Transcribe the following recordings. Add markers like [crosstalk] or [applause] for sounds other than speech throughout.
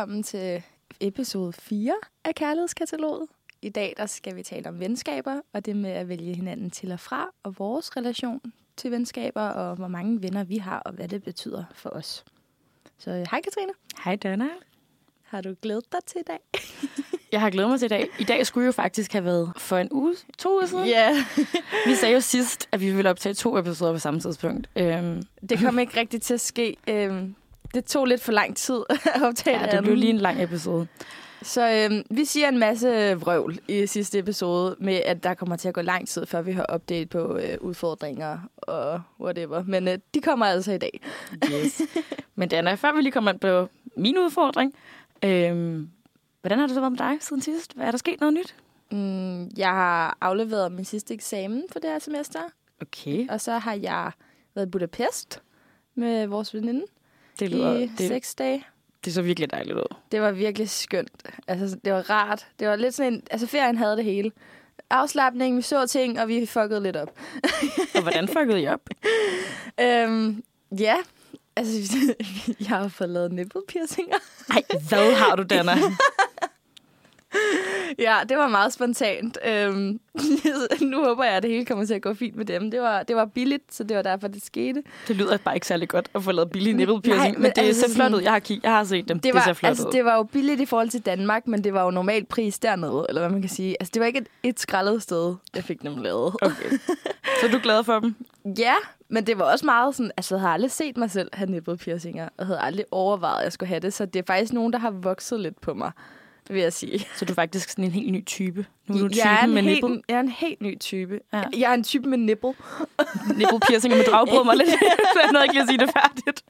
velkommen til episode 4 af Kærlighedskataloget. I dag der skal vi tale om venskaber, og det med at vælge hinanden til og fra, og vores relation til venskaber, og hvor mange venner vi har, og hvad det betyder for os. Så øh, hej Katrine. Hej Donna. Har du glædet dig til i dag? [laughs] Jeg har glædet mig til i dag. I dag skulle jo faktisk have været for en uge, to uger siden. Ja. [laughs] Vi sagde jo sidst, at vi ville optage to episoder på samme tidspunkt. Øhm, Det kom ikke rigtigt til at ske. Øhm, det tog lidt for lang tid [laughs] at optage ja, det det blev lige en lang episode. Så øhm, vi siger en masse vrøvl i sidste episode med, at der kommer til at gå lang tid, før vi har update på øh, udfordringer og whatever. Men øh, de kommer altså i dag. Yes. [laughs] Men Dana, før vi lige kommer på min udfordring, øhm, hvordan har det så været med dig siden sidst? Hvad er der sket noget nyt? Mm, jeg har afleveret min sidste eksamen for det her semester, Okay. og så har jeg været i Budapest med vores veninde Det lyder, i det, seks dage. det så virkelig dejligt ud. Det var virkelig skønt. Altså, det var rart. Det var lidt sådan en... Altså, ferien havde det hele. Afslappning, vi så ting, og vi fuckede lidt op. [laughs] Og hvordan fuckede I op? Øhm, ja, altså, [laughs] jeg har fået lavet nipple piercinger. Ej, hvad har du, Dana? [laughs] [laughs] Ja, det var meget spontant. Øhm, [laughs] nu håber jeg, at det hele kommer til at gå fint med dem. Det var, det var billigt, så det var derfor, det skete. Det lyder bare ikke særlig godt at få lavet billige nipple piercing, Nej, men, men det altså ser flot ud. Jeg har, kig, jeg har set dem. Det var, ser flot altså, ud. det var jo billigt i forhold til Danmark, men det var jo normal pris dernede, eller hvad man kan sige. Altså, det var ikke et, et skrællet sted, jeg fik dem lavet. Okay. [laughs] Så er du glad for dem? Ja, men det var også meget sådan, altså jeg havde aldrig set mig selv have nipple piercinger, og havde aldrig overvejet, at jeg skulle have det, så det er faktisk nogen, der har vokset lidt på mig, vil jeg sige. Så du er faktisk sådan en helt ny type. Nu er du jeg, er typen en med helt, nipple, jeg er en helt ny type. Ja. Jeg er en type med nipple. [laughs] nipple piercinger, du afbrød mig lidt. så [laughs] jeg nåede ikke lige at sige det færdigt.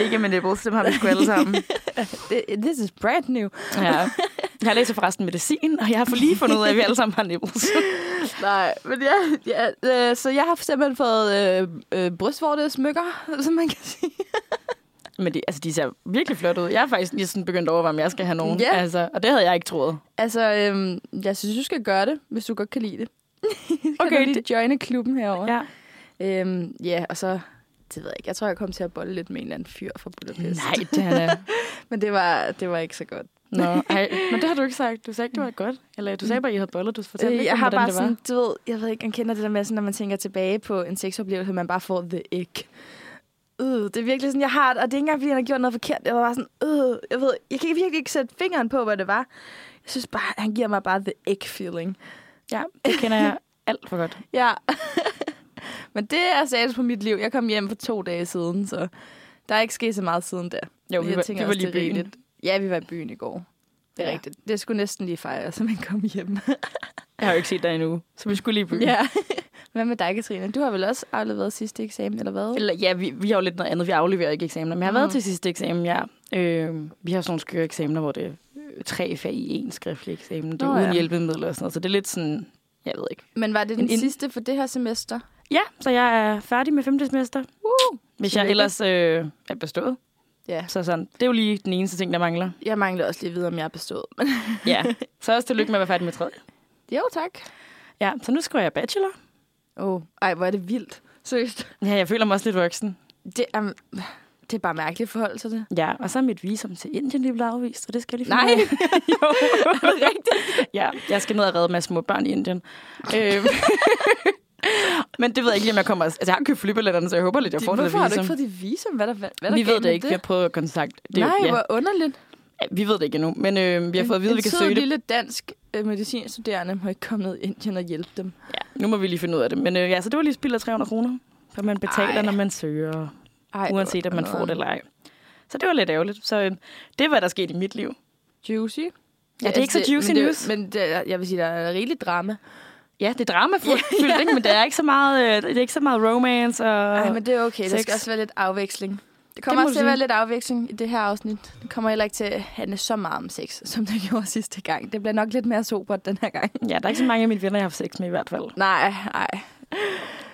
Ikke med nipples, dem har vi sgu alle sammen. [laughs] Det- This is brand new. Ja. Jeg læser forresten medicin, og jeg har for lige fundet ud af, at vi alle sammen har nipples. Nej, men ja, ja øh, så jeg har simpelthen fået øh, øh, brystvorte smykker, som man kan sige. Men de, altså, de ser virkelig flot ud. Jeg har faktisk lige sådan begyndt at overveje, om jeg skal have nogen. Ja. Altså, og det havde jeg ikke troet. Altså, øhm, jeg synes, du skal gøre det, hvis du godt kan lide det. [laughs] kan Okay, du lige joine klubben herovre. Ja. Øhm, ja, og så, det ved jeg ikke, jeg tror, jeg kom til at bolle lidt med en eller anden fyr fra Budapest. Nej, det er [laughs] Men det var, det var ikke så godt. Nå, ej. Men det har du ikke sagt. Du sagde ikke, det var godt. Eller du sagde bare, at I havde bollet. Du fortalte Øh, ikke, jeg har bare det var. sådan, du ved, jeg ved ikke, man kender det der med, sådan, når man tænker tilbage på en sexoplevelse, man bare får the ick. Øh, det er virkelig sådan, jeg har det, og det er ikke engang, fordi han har gjort noget forkert. Jeg var bare sådan, øh, jeg ved, jeg kan virkelig ikke sætte fingeren på, hvad det var. Jeg synes bare, han giver mig bare the ick feeling. Ja, det kender jeg alt for godt. [laughs] Ja. [laughs] Men det er status på mit liv. Jeg kom hjem for to dage siden, så der er ikke sket så meget siden der. Jo, vi var, tænker vi var lige i byen. rigeligt. Ja, vi var i byen i går. Det er ja. rigtigt. Det skulle næsten lige fejre, så man kom hjem. Jeg har jo ikke set dig endnu, så vi skulle lige i byen. ja. [laughs] Hvad med dig, Katrine? Du har vel også afleveret sidste eksamen, eller hvad? Eller, ja, vi, vi har jo lidt noget andet. Vi afleverer ikke eksamener. Men jeg har været Mm. til sidste eksamen, ja. Øh, vi har sådan nogle skøre eksamener, hvor det er tre fag i en skriftlig eksamen. Det er Nå, uden ja. hjælpemidler og sådan noget. Så det er lidt sådan, jeg ved ikke. Men var det den En sidste for det her semester? Ja, så jeg er færdig med femte semester. Uh, Hvis jeg ellers øh, er bestået. Ja, Så sådan, det er jo lige den eneste ting, der mangler. jeg mangler også lige at vide, om jeg er bestået. Ja. Så også tillykke med at være færdig med tredje. jo, tak. Ja, så nu skriver jeg bachelor. Åh, oh, ej, hvor er det vildt. Seriøst. Ja, jeg føler mig også lidt voksen. Det er, det er bare mærkeligt forhold til det. Ja, og så er mit visum til Indien lige blevet afvist, så det skal jeg lige Nej. finde af. [laughs] jo. Er det rigtigt? Ja, jeg skal ned og redde med små børn i Indien. øhm. [laughs] Men det ved jeg ikke lige, om jeg kommer... Altså, jeg har købt flybilletterne, så jeg håber lidt, jeg får det Hvorfor der har du visum. ikke fået dit visum? Hvad er der, hvad er der vi ved det ikke. Vi har prøvet at kontakte... Det, er jo- Nej, ja. hvor underligt. Ja, vi ved det ikke endnu, men øh, vi har fået at vide, at vi kan en søge det. lille dansk medicinstuderende må ikke komme ned i Indien og hjælpe dem. Ja, nu må vi lige finde ud af det. Men øh, ja, så det var lige spild af 300 kroner, for man betaler, Ej. når man søger, Ej, uanset om man får det eller ej. Så det var lidt ærgerligt. Så øh, det hvad der er sket i mit liv. Juicy. Ja, det er ikke så juicy men det, news. Men det, jeg vil sige, der er rigeligt drama. Ja, det er dramafyldt, yeah. ikke? men det er ikke så meget, øh, det er ikke så meget romance. Og... Nej, men det er okay. Der sex. skal også være lidt afveksling. Det kommer må også til at være lidt afveksling i det her afsnit. Det kommer heller ikke til at handle så meget om sex, som det [laughs] gjorde sidste gang. Det bliver nok lidt mere sobert den her gang. Ja, der er ikke så mange af mine venner, jeg har haft sex med i hvert fald. Nej, nej.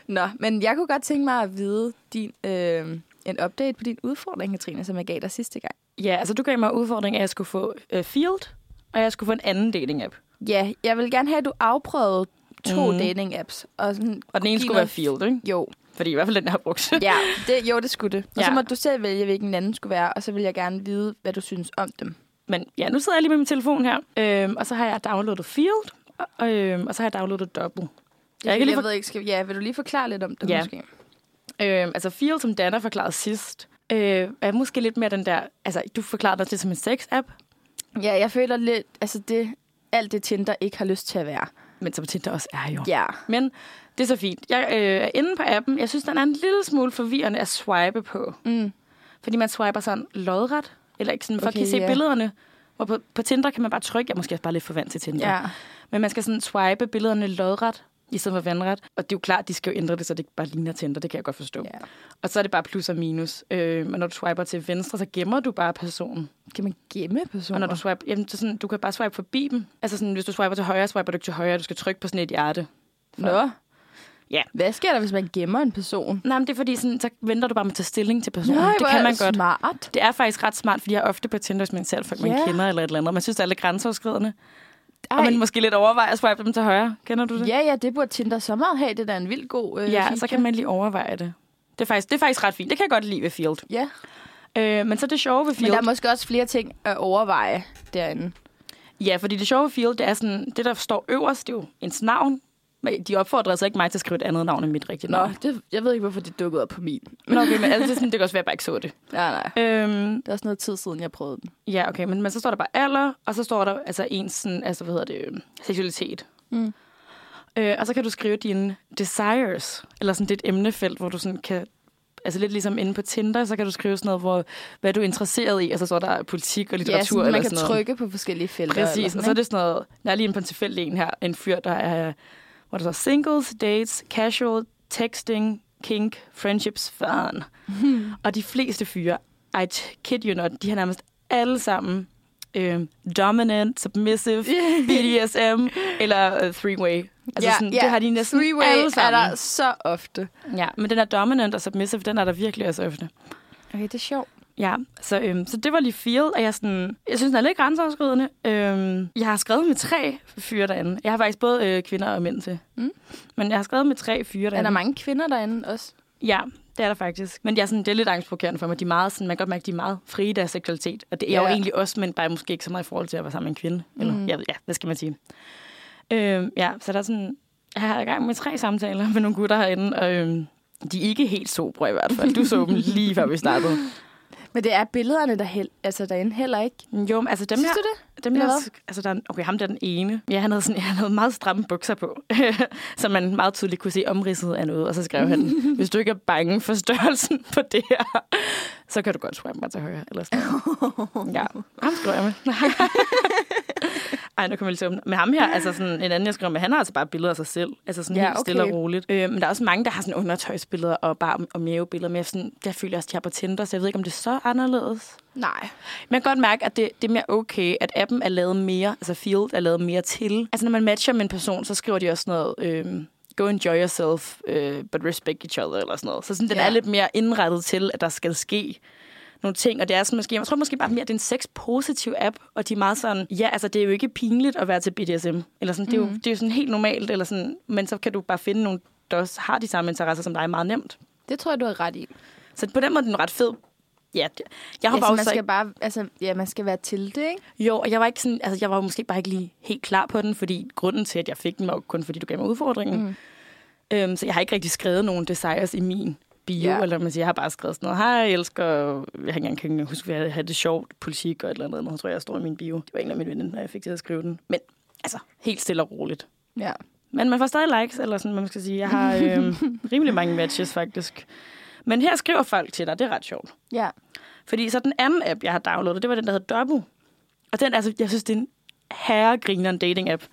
Nå, men jeg kunne godt tænke mig at vide din, øh, en update på din udfordring, Katrine, som jeg gav dig sidste gang. Ja, altså du gav mig udfordring, at jeg skulle få uh, Field, og jeg skulle få en anden dating-app. Ja, jeg vil gerne have, at du afprøvede to mm. dating-apps. Og, sådan, Og den ene skulle være Field, ikke? Jo, Fordi i hvert fald den, jeg har brugt. ja, [laughs] det, jo, det skulle det. Og så Ja. må du selv vælge, hvilken anden skulle være, og så vil jeg gerne vide, hvad du synes om dem. Men ja, nu sidder jeg lige med min telefon her, øhm, og så har jeg downloadet Field, og, øhm, og så har jeg downloadet Double. Jeg, kan lige jeg for- ved ikke, skal, ja, vil du lige forklare lidt om det Ja. måske? Øhm, altså Field, som Dana forklarede sidst, øh, er måske lidt mere den der... Altså, du forklarede dig det som en sex-app, Ja, jeg føler lidt, altså det, alt det Tinder ikke har lyst til at være. Men som Tinder også er jo. Ja. Men det er så fint. Jeg øh, er inde på appen. Jeg synes, den er en lille smule forvirrende at swipe på. Mm. Fordi man swiper sådan lodret. Eller ikke sådan, for Okay, at se ja. billederne. Og på, på Tinder kan man bare trykke. Jeg er måske også bare lidt for vant til Tinder. Ja. Men man skal sådan swipe billederne lodret i stedet for vandret. Og det er jo klart, de skal jo ændre det, så det ikke bare ligner Tinder. Det kan jeg godt forstå. ja. Og så er det bare plus og minus. Øh, men når du swiper til venstre, så gemmer du bare personen. Kan man gemme personer? Og når du swiper, jamen, så sådan, du kan bare swipe forbi dem. Altså sådan, hvis du swiper til højre, swiper du ikke til højre. Du skal trykke på sådan et hjerte. Nå. Ja. Hvad sker der, hvis man gemmer en person? Nej, men det er fordi, sådan, så venter du bare med at tage stilling til personen. Nej, det kan man godt. smart. Det er faktisk ret smart, fordi jeg er ofte på Tinder, hvis man ser folk, man Ja. kender eller et eller andet. Man synes, det er lidt grænseoverskridende. Ej. Og man måske lidt overvejer at swipe dem til højre. Kender du det? Ja, ja, det burde Tinder så meget have. Det er da en vild god øh, ja feature. så kan man lige overveje det. Det er, faktisk, det er faktisk ret fint. Det kan jeg godt lide ved Field. Ja, Øh, men så det sjove ved men Field... der er måske også flere ting at overveje derinde. Ja, fordi det sjove ved Field, det er sådan... Det, der står øverst, det er jo ens navn. Men de opfordrer altså ikke mig til at skrive et andet navn end mit rigtige Nå, navn. det, jeg ved ikke, hvorfor det dukkede op på min. [laughs] Nå, okay, men altså, det, er sådan, det kan også være, at jeg bare ikke så det. Nej, nej. Øhm, Det er også noget tid siden, jeg prøvede den. Ja, okay, men, men så står der bare alder, og så står der altså ens sådan, altså, hvad hedder det, øhm, seksualitet. Mm. Øh, og så kan du skrive dine desires, eller sådan det er et emnefelt, hvor du sådan kan, altså lidt ligesom inde på Tinder, så kan du skrive sådan noget, hvor, hvad du er interesseret i, og så står der politik og litteratur Ja, sådan, eller man kan sådan noget. trykke på forskellige felter. Præcis, sådan, og så er det sådan noget, jeg er lige inde på en tilfældig en her, en fyr, der er, hvor der står singles, dates, casual, texting, kink, friendships, fun. Og de fleste fyre, I kid you not, de har nærmest alle sammen øh, dominant, submissive, BDSM eller uh, three-way. Altså sådan, det har de næsten Three-way alle er sammen. der så ofte. Ja, men den er dominant og submissive, den er der virkelig også ofte. Okay, det er sjovt. Ja, så, øhm, så det var lige Field, og jeg, sådan, jeg synes, den er lidt grænseoverskridende. Øhm, jeg har skrevet med tre fyre derinde. Jeg har faktisk både øh, kvinder og mænd til. Mm. Men jeg har skrevet med tre fyre Er derinde. der mange kvinder derinde også? Ja, det er der faktisk. Men jeg er sådan, det er lidt angstprovokerende for mig. De er meget, sådan, man kan godt mærke, at de er meget frie i deres seksualitet. Og det er Ja. jo egentlig også, men bare måske ikke så meget i forhold til at være sammen med en kvinde. Eller, Mm. ved- ja, hvad skal man sige? Øhm, ja, så der er sådan... Jeg har i gang med tre samtaler med nogle gutter herinde, og øhm, de er ikke helt sobre i hvert fald. Du så dem lige før vi startede. Men det er billederne der hel, altså derinde heller ikke. Jo, altså dem Synes her... du det? Dem her, altså der er, okay, ham der er den ene. Ja, han havde, sådan, han havde meget stramme bukser på, [laughs] så man meget tydeligt kunne se omridset af noget. Og så skrev han, [laughs] hvis du ikke er bange for størrelsen på det her, så kan du godt swipe mig til højre. Eller sådan. [laughs] Ja, ham skrev jeg med. [laughs] Ej, nu kommer jeg lige til at. Men ham her, altså sådan en anden, jeg skriver med, han har altså bare billeder af sig selv. Altså sådan Ja, helt stille okay. og roligt. Øh, men der er også mange, der har sådan undertøjsbilleder og bare og mavebilleder. Men jeg, sådan, jeg føler også, de har på Tinder, så jeg ved ikke, om det er så anderledes. Nej. Men jeg kan godt mærke, at det, det er mere okay, at appen er lavet mere, altså Field er lavet mere til. Altså når man matcher med en person, så skriver de også noget, øhm, go enjoy yourself, øh, but respect each other, eller sådan noget. Så sådan, den Ja. er lidt mere indrettet til, at der skal ske nogle ting, og det er sådan måske, jeg tror måske bare mere, at det er en sex-positiv app, og de er meget sådan, ja, altså det er jo ikke pinligt at være til BDSM, eller sådan, det, er jo, Mhm. det er jo sådan helt normalt, eller sådan, men så kan du bare finde nogle, der også har de samme interesser som dig, meget nemt. Det tror jeg, du har ret i. Så på den måde er den ret fed. Ja, jeg har Altså, bare man skal bare, altså, ja, man skal være til det, ikke? Jo, og jeg var ikke sådan, altså jeg var måske bare ikke lige helt klar på den, fordi grunden til, at jeg fik den, var kun fordi, du gav mig udfordringen. Mm. Øhm, så jeg har ikke rigtig skrevet nogen desires i min bio, Ja. eller man siger, jeg har bare skrevet sådan noget, hej, jeg elsker, jeg har ikke engang kan huske, at jeg havde det sjovt, politik og et eller andet, andet, tror jeg, jeg står i min bio. Det var en af mine venner, når jeg fik til at skrive den. Men altså, helt stille og roligt. Ja. Men man får stadig likes, eller sådan, man skal sige. Jeg har øhm, [laughs] rimelig mange matches, faktisk. Men her skriver folk til dig, det er ret sjovt. Ja. Fordi så den anden app, jeg har downloadet, det var den, der hedder Double. Og den, altså, jeg synes, det er en herregrineren dating-app.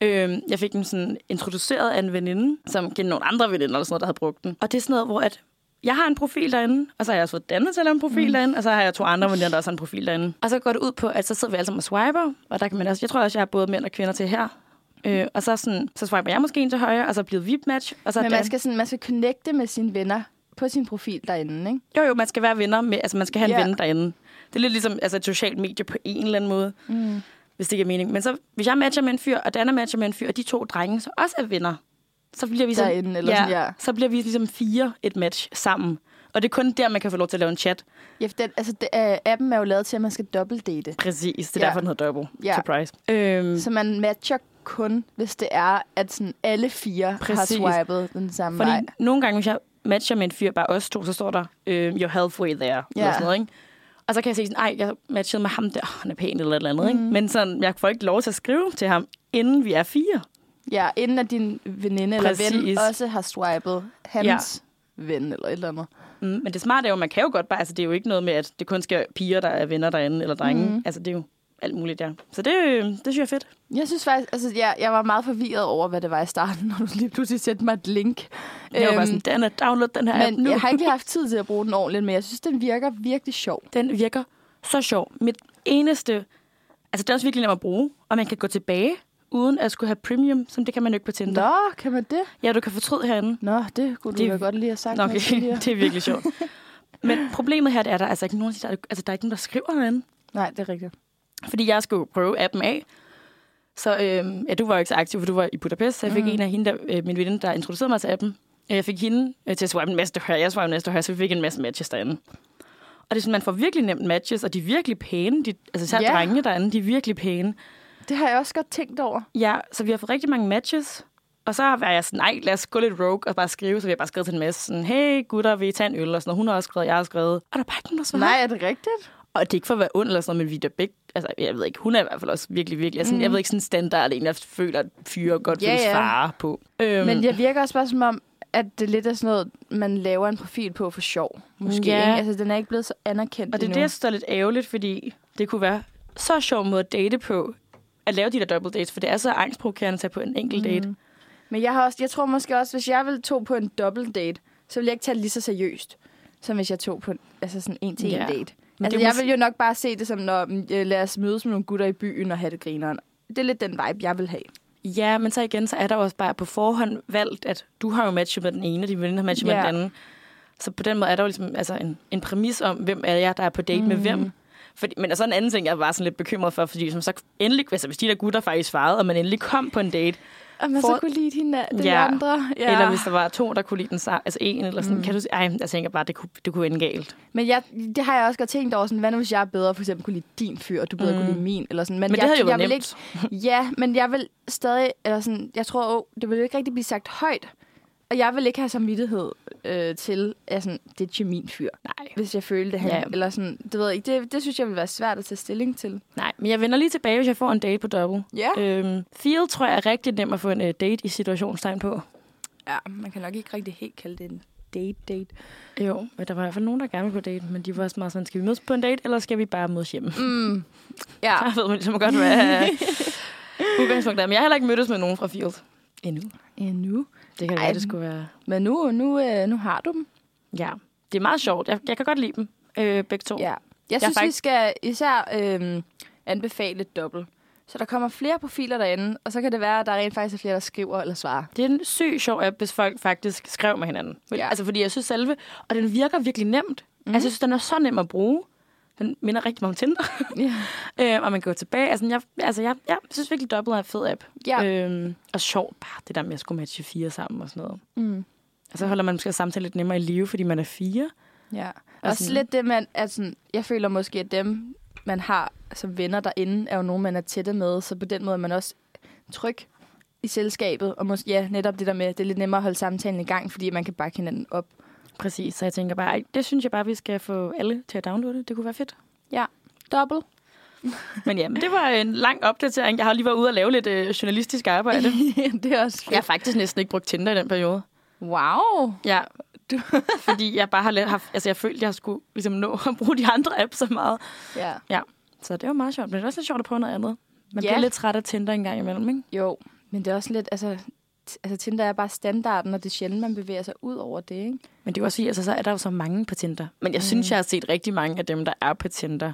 Øhm, jeg fik den sådan introduceret af en veninde, som kendte nogle andre veninder, eller sådan noget, der havde brugt den. Og det er sådan noget, hvor at jeg har en profil derinde, og så har jeg også fået dannet til at lave en profil mm. derinde, og så har jeg to andre veninder, der også har en profil derinde. Og så går det ud på, at så sidder vi alle sammen og swiper, og der kan man også, jeg tror også, jeg har både mænd og kvinder til her. Øh, og så, sådan, så swiper jeg måske en til højre, og så bliver vi match. Og så Men man skal, sådan, man skal connecte med sine venner på sin profil derinde, ikke? Jo, jo, man skal være venner med, altså man skal have en Ja. ven derinde. Det er lidt ligesom altså, et socialt medie på en eller anden måde, Mm. hvis det giver mening. Men så, hvis jeg matcher med en fyr, og Dana matcher med en fyr, og de to drenge så også er venner, så bliver vi sådan, Derinde, eller sådan, ja. så bliver vi ligesom fire et match sammen. Og det er kun der, man kan få lov til at lave en chat. Ja, for den, altså, det, uh, appen er jo lavet til, at man skal dobbeltdate. Præcis, det er Ja. ja. derfor, den hedder Double. Ja. Surprise. Øhm, Så man matcher kun, hvis det er, at sådan alle fire Præcis. har swipet den samme fordi vej. nogle gange, hvis jeg matcher med en fyr, bare os to, så står der, øh, you're halfway there. Ja. Eller sådan noget, ikke? Og så kan jeg se sådan, ej, jeg matchede med ham der, oh, han er pæn eller et eller andet, mm. ikke? Men sådan, jeg får ikke lov til at skrive til ham, inden vi er fire. Ja, inden at din veninde eller ven Præcis. også har swipet hans ja. ven eller et eller andet. Mm, men det smarte er jo, man kan jo godt bare, altså det er jo ikke noget med, at det kun skal piger, der er venner derinde, eller drenge. Mm. Altså det er jo alt muligt, ja. Så det, øh, det synes jeg er fedt. Jeg synes faktisk, altså jeg, jeg var meget forvirret over, hvad det var i starten, [laughs] når du lige pludselig sendte mig et link. Jeg var bare Øhm, sådan, den er download den her Men nu. jeg har ikke lige haft tid til at bruge den ordentligt, men jeg synes, den virker virkelig sjov. [laughs] Den virker så sjov. Mit eneste... Altså, det er også virkelig nemt at bruge, og man kan gå tilbage, uden at skulle have premium, som det kan man jo ikke på Tinder. Nå, kan man det? Ja, du kan fortryde herinde. Nå, det kunne du Det- da godt lige have sagt Okay, [laughs] det er virkelig sjovt. Men problemet her, det er, at der er altså ikke nogen, der, er- altså, der er ikke nogen, der skriver herinde. Nej, det er rigtigt. Fordi jeg skulle prøve appen af. Så øhm, ja, du var jo ikke så aktiv, for du var i Budapest, så jeg fik mm. en af hende, der, øh, min veninde, der introducerede mig til appen. Jeg fik hende øh, til at swipe en masse højre. Jeg swipe næste højre, så vi fik en masse matches derinde. Og det er sådan, man får virkelig nemt matches, og de er virkelig pæne. De, altså Ja. yeah. drengene derinde, de er virkelig pæne. Det har jeg også godt tænkt over. Ja, så vi har fået rigtig mange matches. Og så var jeg sådan, nej, lad os gå lidt rogue og bare skrive. Så vi har bare skrevet til en masse sådan, hey gutter, vil I tage en øl? Og sådan noget. Hun har også skrevet, jeg har skrevet. Og der er bare ikke nogen, der svarer. Nej, er det rigtigt? Og det er ikke for at være ond eller sådan noget, men vi er da begge... Altså, jeg ved ikke, hun er i hvert fald også virkelig, virkelig... Altså, Mm. Jeg ved ikke sådan standard, en, jeg føler, at fyre godt Ja, vil ja. på. Øhm, Men jeg virker også bare som om, at det lidt er sådan noget, man laver en profil på for sjov. Måske, Ja. ikke? Altså, den er ikke blevet så anerkendt og det er endnu. det, jeg der er lidt ærgerligt, fordi det kunne være så sjov måde at date på, at lave de der double dates, for det er så angstprovokerende at tage på en enkelt date. Mm. Men jeg, har også, jeg tror måske også, hvis jeg ville tog på en double date, så ville jeg ikke tage det lige så seriøst, som hvis jeg tog på en, altså sådan en til en Ja. date. Men altså, det jeg mås- vil jo nok bare se det som, når mm, øh, lad os mødes med nogle gutter i byen og have det grineren. Det er lidt den vibe, jeg vil have. Ja, men så igen, så er der også bare på forhånd valgt, at du har jo matchet med den ene, din veninde har matchet Ja. med den anden. Så på den måde er der jo ligesom altså en, en præmis om, hvem er jeg, der er på date mm. med hvem. Fordi, men der er så en anden ting, jeg var sådan lidt bekymret for, fordi som så endelig, altså hvis de der gutter faktisk svarede, og man endelig kom på en date, Og man For- så kunne lide hende, de Ja. andre. ja. eller hvis der var to, der kunne lide den sa- altså en eller sådan, Mm. mm. kan du ej, jeg tænker bare, det kunne, det kunne ende galt. Men jeg, det har jeg også godt tænkt over, sådan, hvad nu hvis jeg er bedre, for eksempel kunne lide din fyr, og du bedre Mm. kunne lide min, eller sådan. Men, Men, men jeg, det havde jo jeg været nemt. Ikke, ja, men jeg vil stadig, eller sådan, jeg tror, oh, det vil jo ikke rigtig blive sagt højt, og jeg vil ikke have samvittighed øh, til, at sådan, det er min fyr, Nej, hvis jeg følte, han, Ja. eller sådan, det ved jeg ikke, det, det synes jeg vil være svært at tage stilling til. nej, men jeg vender lige tilbage, hvis jeg får en date på double. Ja. Øhm, feel tror jeg er rigtig nemt at få en uh, date i situationstegn på. Ja, man kan nok ikke rigtig helt kalde det en date-date. Jo, men der var i hvert fald nogen, der gerne ville på date, men de var også meget sådan, skal vi mødes på en date, eller skal vi bare mødes hjemme? Mm. Ja. [laughs] Der ved man ligesom godt, hvad [laughs] udgangspunktet er. Men jeg har heller ikke mødtes med nogen fra Field endnu. Endnu. Det kan Ej. være, det skulle være... Men nu, nu, øh, nu har du dem. Ja, det er meget sjovt. Jeg, jeg kan godt lide dem, øh, begge to. Ja. Jeg er synes, vi faktisk- skal især øh, anbefale dobbelt. Så der kommer flere profiler derinde, og så kan det være, at der rent faktisk er flere, der skriver eller svarer. Det er en syg sjov app, hvis folk faktisk skrev med hinanden. Ja. Altså, fordi jeg synes selve... Og den virker virkelig nemt. Mhm. Mm. Altså, jeg synes, den er så nem at bruge. Den minder rigtig meget om Tinder. Ja. [laughs] øh, og man kan gå tilbage. Altså, jeg, altså, jeg, jeg synes virkelig, Double er en fed app. Ja. Øhm, og sjovt bare det der med at skulle matche fire sammen og sådan noget. Mm. Og så holder man måske samtalen lidt nemmere i live, fordi man er fire. ja. Og Også sådan- lidt det, man... Altså, jeg føler måske, at dem, man har som venner derinde, er jo nogen, man er tætte med. Så på den måde er man også tryg i selskabet. Og måske, ja, netop det der med, det er lidt nemmere at holde samtalen i gang, fordi man kan bakke hinanden op. Præcis, så jeg tænker bare, ej, det synes jeg bare, vi skal få alle til at downloade. Det kunne være fedt. Dobbelt. [laughs] Men ja, men det var en lang opdatering. Jeg har lige været ude og lave lidt øh, journalistisk arbejde. [laughs] det er også fedt. Jeg har faktisk næsten ikke brugt Tinder i den periode. Wow. Ja, du, [laughs] fordi jeg bare har haft, altså jeg følte, jeg skulle ligesom nå at bruge de andre apps så meget. Ja. Så det var meget sjovt, men det er også lidt sjovt at prøve noget andet. Man Ja. bliver lidt træt af Tinder en gang imellem, ikke? Jo, men det er også lidt, altså, altså Tinder er bare standarden, og det er sjældent, man bevæger sig ud over det, ikke? Men det er også altså, så er der jo så mange på Tinder. Men jeg Mm. synes, jeg har set rigtig mange af dem, der er på Tinder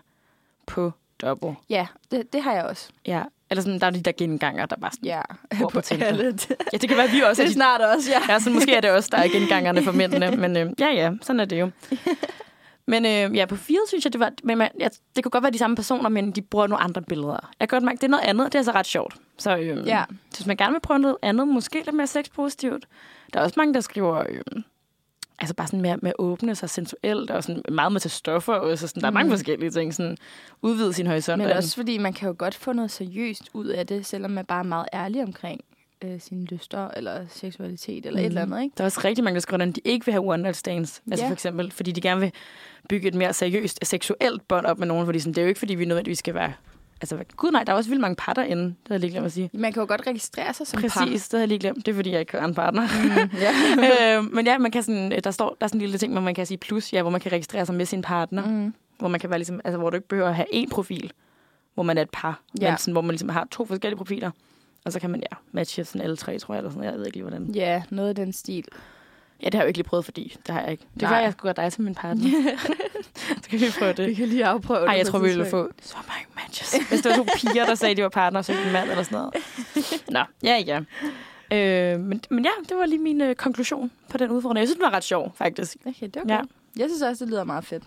på Double. Ja, det, det har jeg også. Ja, eller sådan, der er de der genganger, der bare sådan, Ja, Bor på Tinder. alle. ja, det kan være, vi også det er de snart også, ja. Ja, så måske er det også, der er gengangerne for mændene. Men øh, ja, ja, sådan er det jo. [laughs] Men øh, ja, på Field synes jeg, det var... Men man, ja, det kunne godt være de samme personer, men de bruger nogle andre billeder. Jeg kan godt mærke, det er noget andet. Det er så ret sjovt. Så øh, Ja. hvis man gerne vil prøve noget andet, måske lidt mere sexpositivt. Der er også mange, der skriver... Øh, altså bare sådan med, med at åbne sig sensuelt, og sådan meget med til stoffer, og så sådan, der er mange Mm. forskellige ting, sådan udvide sin horisont. Men og- også fordi man kan jo godt få noget seriøst ud af det, selvom man bare er meget ærlig omkring øh, sine lyster, eller seksualitet, eller mm. et eller andet, ikke? Der er også rigtig mange, der skriver, at de ikke vil have one night stands. Altså Ja. for eksempel, fordi de gerne vil bygge et mere seriøst seksuelt bånd op med nogen, fordi sådan, det er jo ikke, fordi vi nødvendigvis skal være... Altså, gud nej, der er også vildt mange par derinde. Det havde jeg lige glemt at sige. Man kan jo godt registrere sig som Præcis, det havde jeg lige glemt. Det er, fordi jeg ikke har en partner. par. Mm, ja. [laughs] øh, men ja, man kan sådan, der, står, der er sådan en lille ting, hvor man kan sige plus, ja, hvor man kan registrere sig med sin partner. Mm. Hvor man kan være ligesom, altså, hvor du ikke behøver at have én profil, hvor man er et par. Ja. Men sådan, hvor man ligesom har to forskellige profiler. Og så kan man, ja, matche sådan alle tre, tror jeg, eller sådan noget. Jeg ved ikke lige, hvordan. ja, noget af den stil. Ja, det har jeg jo ikke lige prøvet, fordi det har jeg ikke. Det Nej. gør, jeg skulle gøre dig som min partner. [laughs] så kan vi prøve det. kan lige afprøve Ej, jeg tror, vi ville få så mange matches. Hvis det var to piger, der sagde, at de var partner, og så en mand eller sådan noget. [laughs] Nå, ja, ja. Øh, men, men ja, det var lige min øh, konklusion på den udfordring. Jeg synes, den var ret sjov, faktisk. Okay, det var Ja. ja. Jeg synes også, det lyder meget fedt.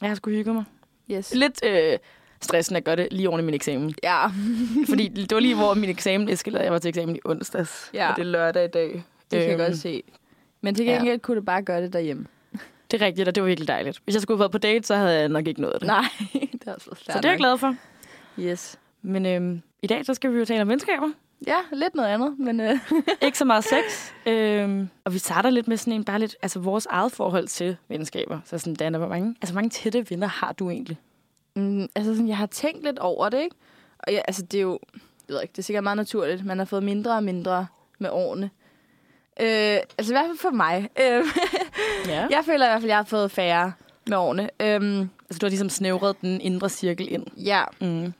Jeg har sgu hygget mig. Yes. Lidt øh, stressende at gøre det lige oven i min eksamen. Ja. [laughs] Fordi det var lige, hvor min eksamen eskalerede. Jeg var til eksamen i onsdags, Ja. og det er lørdag i dag. Det kan jeg Øhm, godt se. Men til ja. gengæld kunne du bare gøre det derhjemme. [laughs] Det er rigtigt, og det var virkelig dejligt. Hvis jeg skulle have været på date, så havde jeg nok ikke nået det. Nej, [laughs] det er også så det er jeg glad for. Yes. Men øhm, i dag, så skal vi jo tale om venskaber. Ja, lidt noget andet, men øh, ikke så meget sex. Øhm, og vi starter lidt med sådan en, bare lidt, altså vores eget forhold til venskaber. Så sådan, Dana, hvor mange, altså, hvor mange tætte venner har du egentlig? Mm, altså sådan, jeg har tænkt lidt over det, ikke? Og ja, altså, det er jo, jeg ved ikke, det er sikkert meget naturligt. Man har fået mindre og mindre med årene. Øh, altså i hvert fald for mig. Øh, [laughs] Ja. jeg føler i hvert fald, at jeg har fået færre med årene. Øhm, Altså, du har ligesom snævret den indre cirkel ind. ja, Mm.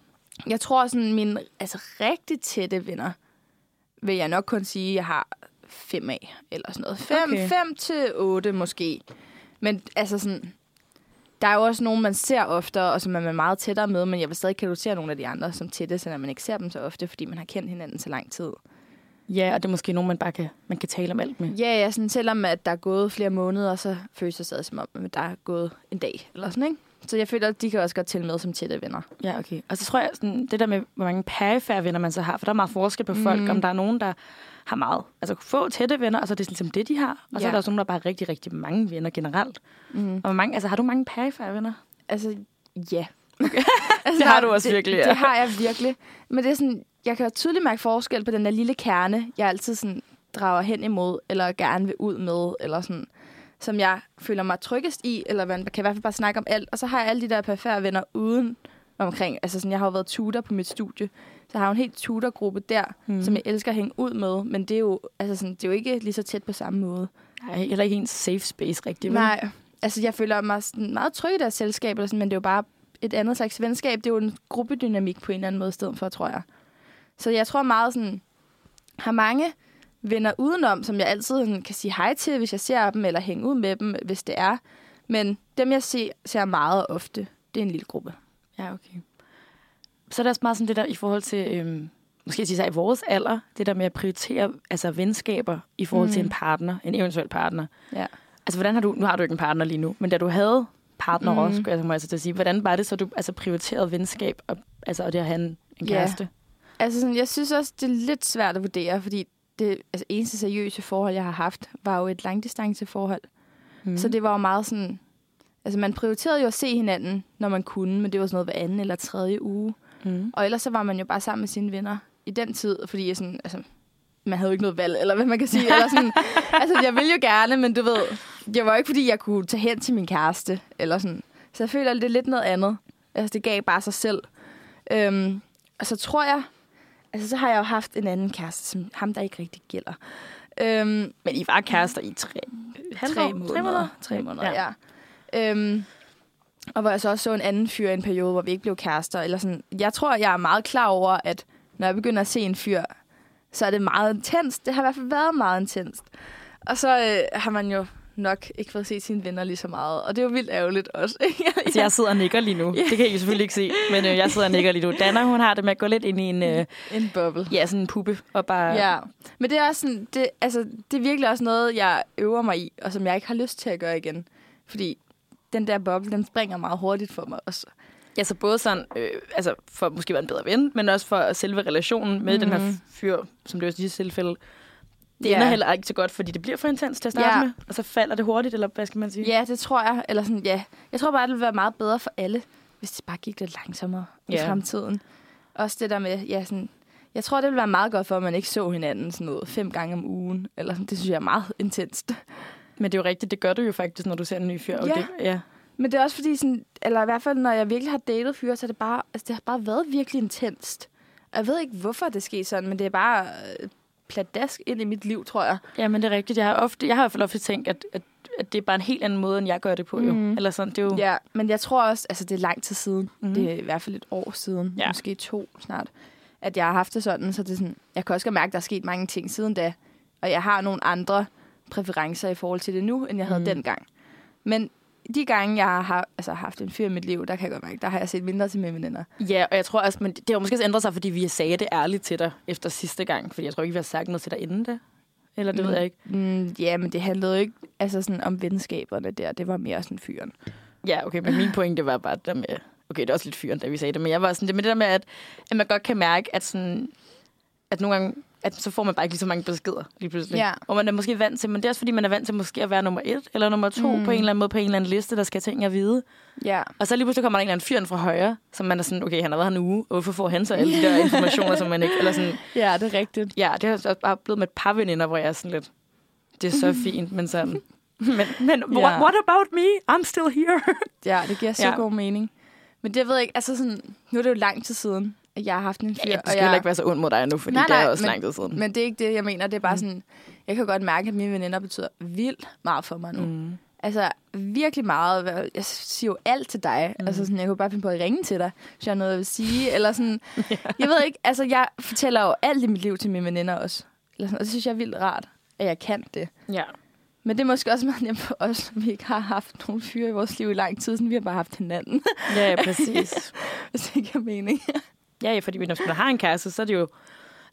jeg tror sådan, mine altså, rigtig tætte venner, vil jeg nok kun sige, at jeg har fem af, eller sådan noget. Fem, Okay. fem til otte måske. Men altså sådan, der er jo også nogen, man ser oftere, og som man er meget tættere med, men jeg vil stadig kategorisere nogle af de andre som tætte, selvom man ikke ser dem så ofte, fordi man har kendt hinanden så lang tid. Ja, og det er måske nogen, man bare kan, man kan tale om alt med. Ja, ja, sådan, selvom at der er gået flere måneder, så føles det stadig som om, at der er gået en dag, eller sådan, ikke? Så jeg føler, at de kan også godt tælle med som tætte venner. Ja, okay. Og så tror jeg, sådan, det der med, hvor mange perifære venner man så har, for der er meget forskel på folk, Mm. om der er nogen, der har meget, altså få tætte venner, og så er det ligesom det, de har. Og så Ja. er der også nogen, der bare har rigtig, rigtig mange venner generelt. Mm. Og hvor mange, altså har du mange perifære venner? Altså, ja. Okay. [laughs] altså, Det har du også virkelig, ja. Det har jeg virkelig. Men det er sådan, jeg kan tydeligt mærke forskel på den der lille kerne, jeg altid sådan drager hen imod, eller gerne vil ud med, eller sådan, som jeg føler mig tryggest i, eller man kan i hvert fald bare snakke om alt. Og så har jeg alle de der perfekte venner uden omkring. Altså sådan, jeg har jo været tutor på mit studie, så har jo en helt tutorgruppe der, Mm. som jeg elsker at hænge ud med, men det er jo, altså sådan, det er jo ikke lige så tæt på samme måde. Nej, heller ikke en safe space rigtig. vel? Nej, altså jeg føler mig sådan meget tryg i deres selskab, eller sådan, men det er jo bare et andet slags venskab. Det er jo en gruppedynamik på en eller anden måde i stedet for, tror jeg. Så jeg tror meget sådan, har mange venner udenom, som jeg altid sådan kan sige hej til, hvis jeg ser dem, eller hænge ud med dem, hvis det er. Men dem, jeg ser, ser meget ofte, det er en lille gruppe. Ja, okay. Så er der også meget sådan det der i forhold til, øhm, måske sig i vores alder, det der med at prioritere altså venskaber i forhold mm. til en partner, en eventuel partner. Ja. Altså, hvordan har du, nu har du ikke en partner lige nu, men da du havde partner mm. Også, skulle jeg så altså til at sige, hvordan var det så, du altså, prioriterede venskab, og, altså, og det at have en, en Ja. kæreste? Altså, sådan, jeg synes også, det er lidt svært at vurdere, fordi det altså, eneste seriøse forhold, jeg har haft, var jo et langdistanceforhold. Mm. Så det var jo meget sådan... Altså, man prioriterede jo at se hinanden, når man kunne, men det var sådan noget hver anden eller tredje uge. Mm. Og ellers så var man jo bare sammen med sine venner i den tid, fordi jeg sådan, altså, man havde jo ikke noget valg, eller hvad man kan sige. Eller sådan, [laughs] altså, jeg ville jo gerne, men du ved, det var jo ikke, fordi jeg kunne tage hen til min kæreste, eller sådan. Så jeg føler, at det er lidt noget andet. Altså, det gav bare sig selv. Øhm, og så tror jeg, altså, så har jeg jo haft en anden kæreste, som ham, der ikke rigtig gælder. Øhm, Men I var kærester i tre, tre måneder. Tre måneder? Tre måneder, ja. ja. Øhm, og hvor jeg så også så en anden fyr i en periode, hvor vi ikke blev kærester. Eller sådan. Jeg tror, jeg er meget klar over, at når jeg begynder at se en fyr, så er det meget intenst. Det har i hvert fald været meget intenst. Og så øh, har man jo nok ikke fået set sine venner lige så meget. Og det er jo vildt ærgerligt også. [laughs] Altså, jeg sidder og nikker lige nu. Det kan I selvfølgelig ikke se, men øh, jeg sidder og nikker lige nu. Dana, hun har det med at gå lidt ind i en, øh, [laughs] en boble. ja, sådan en puppe, og bare... Ja, men det er også sådan, det, altså, det er virkelig også noget, jeg øver mig i, og som jeg ikke har lyst til at gøre igen. Fordi den der boble, den springer meget hurtigt for mig også. Ja, så både sådan, øh, altså for at måske være en bedre ven, men også for selve relationen med mm-hmm. den her Mhm. fyr, som det var i sidste tilfælde, Det Ja. ender heller ikke så godt, fordi det bliver for intens til at starte Ja. med, og så falder det hurtigt, eller hvad skal man sige? Ja, det tror jeg. Eller sådan, ja. Jeg tror bare, det ville være meget bedre for alle, hvis det bare gik lidt langsommere i Ja. fremtiden. Også det der med, ja, sådan, jeg tror, det ville være meget godt for, at man ikke så hinanden sådan noget fem gange om ugen. Eller sådan, det synes jeg er meget intenst. Men det er jo rigtigt, det gør du jo faktisk, når du ser en ny fyr. og Ja. Det, ja. Men det er også fordi, sådan, eller i hvert fald, når jeg virkelig har datet fyre, så er det bare, altså, det har bare været virkelig intenst. Og jeg ved ikke, hvorfor det sker sådan, men det er bare øh, pladask ind i mit liv, tror jeg. ja, men det er rigtigt. Jeg har, ofte, jeg har i hvert fald ofte tænkt, at, at, at det er bare en helt anden måde, end jeg gør det på. Jo. Mhm. Eller sådan, det er jo... Ja, men jeg tror også, altså det er lang tid siden. Mm. Det er i hvert fald et år siden, ja. måske to snart, at jeg har haft det sådan. Så det er sådan, jeg kan også godt mærke, at der er sket mange ting siden da. Og jeg har nogle andre præferencer i forhold til det nu, end jeg havde mm. dengang. Men de gange, jeg har altså, haft en fyr i mit liv, der kan jeg godt mærke, der har jeg set mindre til mine veninder. Ja, og jeg tror også, men det har måske også ændret sig, fordi vi sagde det ærligt til dig efter sidste gang. Fordi jeg tror ikke, vi har sagt noget til dig inden det. Eller det Mm. ved jeg ikke. Mm, ja, men det handlede jo ikke altså sådan, om venskaberne der. Det var mere sådan fyren. Ja, okay, men min pointe var bare det der med... Okay, det er også lidt fyren, da vi sagde det, men jeg var sådan, det med det der med, at, at man godt kan mærke, at sådan, at nogle gange, at så får man bare ikke lige så mange beskeder lige pludselig. Ja. Og man er måske vant til, men det er også fordi, man er vant til måske at være nummer et eller nummer to mm. på en eller anden måde, på en eller anden liste, der skal ting at vide. Ja. Og så lige pludselig kommer der en eller anden fyr ind fra højre, som man er sådan, okay, han har været her en uge, og hvorfor får han så alle de der [laughs] informationer, som man ikke... Eller sådan, ja, det er rigtigt. ja, det har så bare blevet med et par veninder, hvor jeg er sådan lidt, det er så [laughs] fint, men sådan... Men, men Ja. what, what about me? I'm still here. Ja, det giver så Ja. god mening. Men det ved jeg ikke, altså sådan, nu er det jo lang tid siden, jeg har haft en fyr. Ja, det og skal jeg, heller ikke være så ondt mod dig nu, fordi Nej, det er nej, også men- lang tid siden. Men det er ikke det, jeg mener. Det er bare Mm. sådan, jeg kan godt mærke, at mine veninder betyder vildt meget for mig nu. Mm. Altså virkelig meget. Jeg siger jo alt til dig. Mm. Altså sådan, jeg kunne bare finde på at ringe til dig, hvis jeg har noget jeg vil sige. Eller sådan, [laughs] jeg ved ikke, altså jeg fortæller jo alt i mit liv til mine veninder også. Eller sådan, og det synes jeg er vildt rart, at jeg kan det. Ja. Men det er måske også meget nemt for os, at vi ikke har haft nogen fyre i vores liv i lang tid, sådan vi har bare haft hinanden, ja, ja, præcis. [laughs] hvis det giver mening. Ja, fordi når man har en kæreste, så er det jo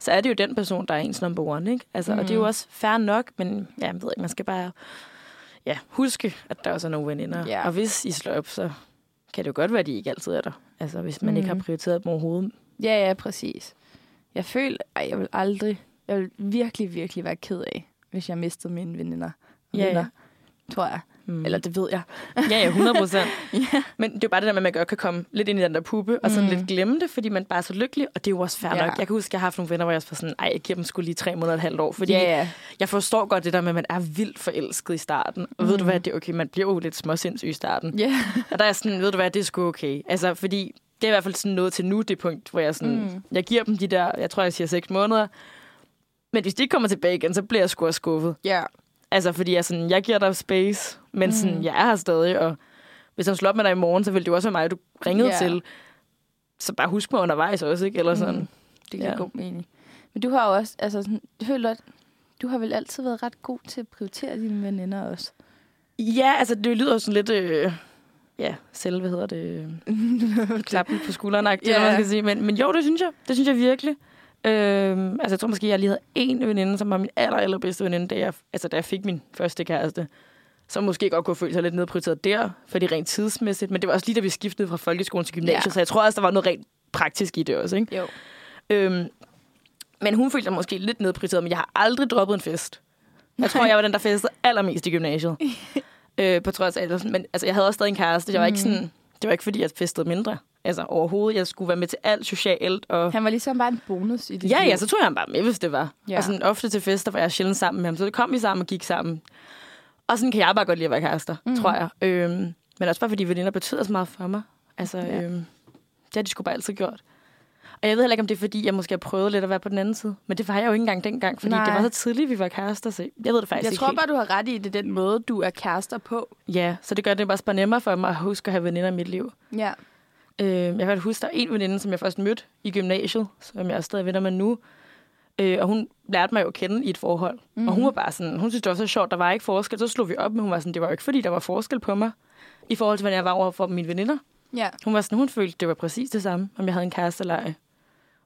så er det jo den person, der er ens number one, ikke? Altså, mm. Og det er jo Mm. også fair nok, men ja, jeg ved ikke, man skal bare ja, huske, at der også er nogle veninder. Ja. Og hvis I slår op, så kan det jo godt være, at de ikke altid er der. Altså, hvis man mm. ikke har Mm. prioriteret dem overhovedet. Ja, ja, præcis. Jeg føler, at jeg vil aldrig, jeg vil virkelig, virkelig være ked af, hvis jeg mistede mine veninder. Ja. Venner, tror jeg. Mm. Eller det ved jeg. Ja, ja, 100 procent. [laughs] ja. Men det er jo bare det der med, at man godt kan komme lidt ind i den der puppe, og sådan Mm. lidt glemme det, fordi man bare er så lykkelig, og det er jo også fair Ja. nok. Jeg kan huske, at jeg har haft nogle venner, hvor jeg var sådan, ej, jeg giver dem skulle lige tre måneder og et halvt år, fordi ja, ja. jeg forstår godt det der med, at man er vildt forelsket i starten. Og ved du Mm. hvad, det er okay, man bliver jo lidt småsindssyg i starten. Ja. Og der er sådan, ved du hvad, det er sgu okay. Altså, fordi det er i hvert fald sådan noget til nu, det punkt, hvor jeg sådan, mm. Mm. jeg giver dem de der, jeg tror, jeg siger seks måneder. Men hvis de ikke kommer tilbage igen, så bliver jeg sgu skuffet. ja. Altså, fordi jeg, sådan, jeg giver dig space, men mm. sådan, Mm. jeg er her stadig, og hvis han slår op med dig i morgen, så vil det jo også være mig, du ringede Ja. til. Så bare husk mig undervejs også, ikke? Eller sådan. Mm. Det giver Ja. god mening. Men du har jo også, altså sådan, jeg føler, at du har vel altid været ret god til at prioritere dine veninder også. Ja, altså, det lyder jo sådan lidt... Øh, ja, selv, hvad hedder det? [laughs] Klappen på skulderen, yeah. Ja. man skal sige. Men, men jo, det synes jeg. Det synes jeg virkelig. Øhm, altså, jeg tror måske, jeg lige havde en veninde, som var min aller, allerbedste veninde, da jeg, altså, da jeg fik min første kæreste. Som måske godt kunne føle sig lidt nedprioriteret der, fordi rent tidsmæssigt. Men det var også lige, da vi skiftede fra folkeskolen til gymnasiet, Ja. så jeg tror også, der var noget rent praktisk i det også. Ikke? Jo. Øhm, men hun følte sig måske lidt nedprioriteret, men jeg har aldrig droppet en fest. Jeg tror, jeg var den, der festede allermest i gymnasiet. [laughs] øh, på trods af, men altså, jeg havde også stadig en kæreste. Jeg var ikke Mhm. sådan, det var ikke, fordi jeg festede mindre. Altså overhovedet. Jeg skulle være med til alt socialt. Og... Han var ligesom bare en bonus i det Ja, liv. ja, så tog jeg ham bare med, hvis det var. Ja. Og sådan ofte til fester var jeg sjældent sammen med ham. Så det kom vi sammen og gik sammen. Og sådan kan jeg bare godt lide at være kærester, mm. Tror jeg. Øhm, men også bare fordi veninder betyder så meget for mig. Altså, ja. Øhm, det har de sgu bare altid gjort. Og jeg ved heller ikke, om det er fordi, jeg måske har prøvet lidt at være på den anden side. Men det var jeg jo ikke engang dengang, fordi Nej. Det var så tidligt, vi var kærester. Så jeg ved det faktisk Jeg ikke tror helt. bare, du har ret i, det den måde, du er kærester på. Ja, så det gør det bare, bare nemmere for mig at huske at have veninder i mit liv. Ja. Øh, jeg kan huske, der er en veninde, som jeg først mødte i gymnasiet, som jeg er stadig venner med nu. Øh, og hun lærte mig jo at kende i et forhold. Mm-hmm. Og hun var bare sådan, hun synes, det var så sjovt, der var ikke forskel. Så slog vi op, men hun var sådan, det var jo ikke, fordi der var forskel på mig, i forhold til, hvordan jeg var over for mine veninder. Ja. Hun var sådan, hun følte, det var præcis det samme, om jeg havde en kæreste eller ej.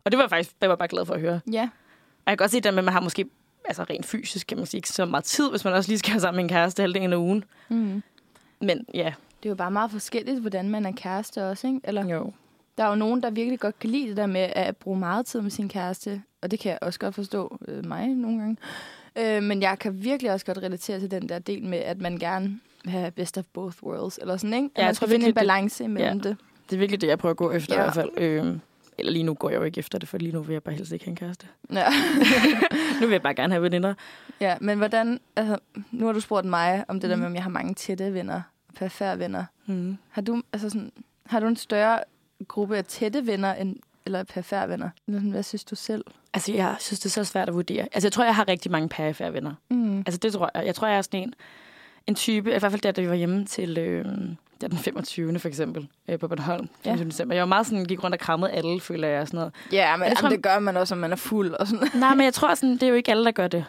Og det var jeg faktisk, det var jeg bare glad for at høre. Ja. Og jeg kan godt se det med, at man har måske, altså rent fysisk, kan man sige, ikke så meget tid, hvis man også lige skal have sammen med en kæreste halvdelen af ugen. Mm. Men ja, Det er jo bare meget forskelligt, hvordan man er kæreste også, ikke? Eller, jo. der er jo nogen, der virkelig godt kan lide det der med at bruge meget tid med sin kæreste. Og det kan jeg også godt forstå øh, mig nogle gange. Øh, men jeg kan virkelig også godt relatere til den der del med, at man gerne vil have best of both worlds, eller sådan, ikke? At Ja, man skal finde en balance imellem det. Det er virkelig det, jeg prøver at gå efter Ja. ja. i hvert fald. Øhm, eller lige nu går jeg jo ikke efter det, for lige nu vil jeg bare helst ikke have en kæreste. Ja. [laughs] Nu vil jeg bare gerne have veninder. ja, men hvordan... Altså, nu har du spurgt mig om det der Mhm. med, om jeg har mange tætte venner, perfære venner. Mm. Har du, altså sådan, har du en større gruppe af tætte venner end, eller perfære venner? Hvad synes du selv? Altså, jeg synes, det er så svært at vurdere. Altså, jeg tror, jeg har rigtig mange perifære venner. Mm. Altså, det tror jeg. Jeg tror, jeg er sådan en, en type, i hvert fald da vi var hjemme til øh, der den 25. for eksempel, øh, på Bornholm. Ja. Ja. December. Jeg var meget sådan, gik rundt og krammede alle, føler jeg. Sådan noget. Ja, men Jeg tror- det gør man også, når man er fuld og sådan. Nej, men jeg [laughs] tror sådan, det er jo ikke alle, der gør det.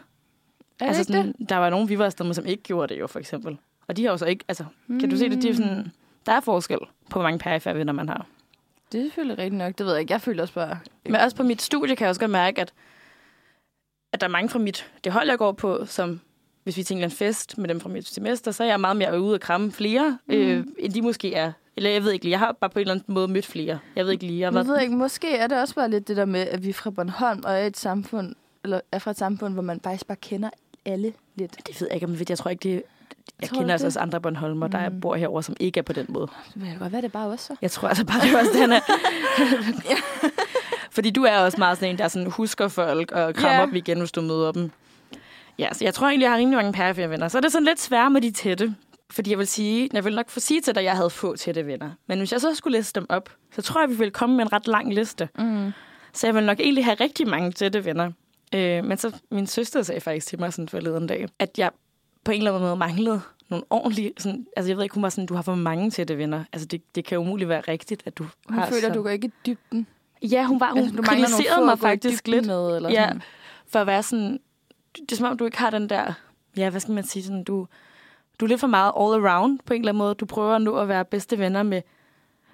Er altså, det ikke sådan, der var nogen, vi var afsted med, som ikke gjorde det jo, for eksempel. Og de har jo så ikke, altså, kan du se det? det er Mm. sådan, der er forskel på, hvor mange perifære venner man har. Det er selvfølgelig rigtigt nok. Det ved jeg ikke. Jeg føler også bare... Men også på mit studie kan jeg også godt mærke, at, at der er mange fra mit, det hold, jeg går på, som hvis vi tænker en fest med dem fra mit semester, så er jeg meget mere ude og kramme flere, mm. øh, end de måske er. Eller jeg ved ikke lige, jeg har bare på en eller anden måde mødt flere. Jeg ved ikke lige. Jeg, har Jeg ved ikke, måske er det også bare lidt det der med, at vi er fra Bornholm og er et samfund, eller er fra et samfund, hvor man faktisk bare kender alle lidt. Det ved jeg ikke, ved. jeg tror ikke, det jeg Tror kender altså det? også andre Bornholmer, der Mm. bor herover, som ikke er på den måde. Det vil godt være, det bare også så. Jeg tror altså bare, det er også den er. [laughs] Fordi du er også meget sådan en, der sådan husker folk og krammer yeah. dem igen, hvis du møder dem. Ja, så jeg tror egentlig, jeg har rimelig mange perifere venner. Så er det sådan lidt svært med de tætte. Fordi jeg vil sige, jeg vil nok få sige til dig, at jeg havde få tætte venner. Men hvis jeg så skulle liste dem op, så tror jeg, vi ville komme med en ret lang liste. Mm. Så jeg vil nok egentlig have rigtig mange tætte venner. Øh, men så min søster sagde faktisk til mig sådan forleden dag, at jeg på en eller anden måde manglede nogle ordentlige... Sådan, altså jeg ved ikke, hun var sådan, du har for mange tætte venner. Altså det, det kan jo umuligt være rigtigt, at du Hun har føler, så... du går ikke i dybden. Ja, hun var hun altså, du kritiserede mig faktisk lidt Med, eller Ja. sådan. for at være sådan... Det er som om, du ikke har den der... Ja, hvad skal man sige? Sådan, du, du er lidt for meget all around på en eller anden måde. Du prøver nu at være bedste venner med,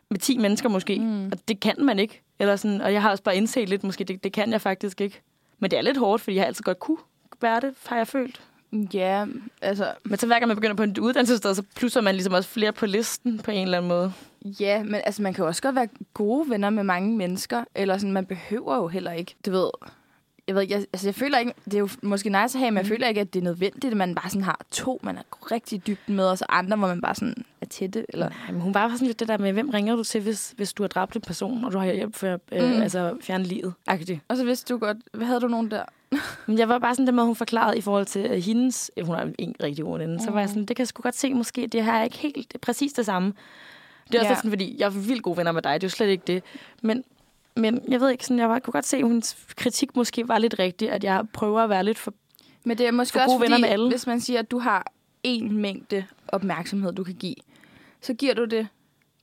med 10 mennesker måske. Mm. Og det kan man ikke. Eller sådan, og jeg har også bare indset lidt, måske det, det kan jeg faktisk ikke. Men det er lidt hårdt, fordi jeg altid godt kunne være det, har jeg følt. Ja, altså... Men så hver gang man begynder på en uddannelsessted, så plusser man ligesom også flere på listen på en eller anden måde. Ja, men altså, man kan jo også godt være gode venner med mange mennesker, eller sådan, man behøver jo heller ikke, du ved, jeg ved jeg, altså jeg føler ikke, det er jo måske nice at have, men jeg Mm. føler ikke, at det er nødvendigt, at man bare sådan har to, man er rigtig i dybden med, og så andre, hvor man bare sådan er tætte, eller... Nej, men hun var sådan lidt det der med, hvem ringer du til, hvis, hvis du har dræbt en person, og du har hjælp for øh, Mm. mm. altså, fjerne livet. Agtigt. Og så vidste du godt, hvad havde du nogen der? [laughs] Men jeg var bare sådan, det med, hun forklarede i forhold til øh, hendes, øh, hun er en rigtig god veninde, så var jeg Mm. sådan, det kan jeg sgu godt se måske, det her er ikke helt det er præcis det samme. Det er også Ja. sådan, fordi jeg er vildt gode venner med dig, det er jo slet ikke det. Men, men jeg ved ikke, sådan, jeg var, kunne godt se, at hendes kritik måske var lidt rigtig, at jeg prøver at være lidt for... Men det er måske For også gode venner fordi, med alle. hvis man siger, at du har en mængde opmærksomhed, du kan give, så giver du det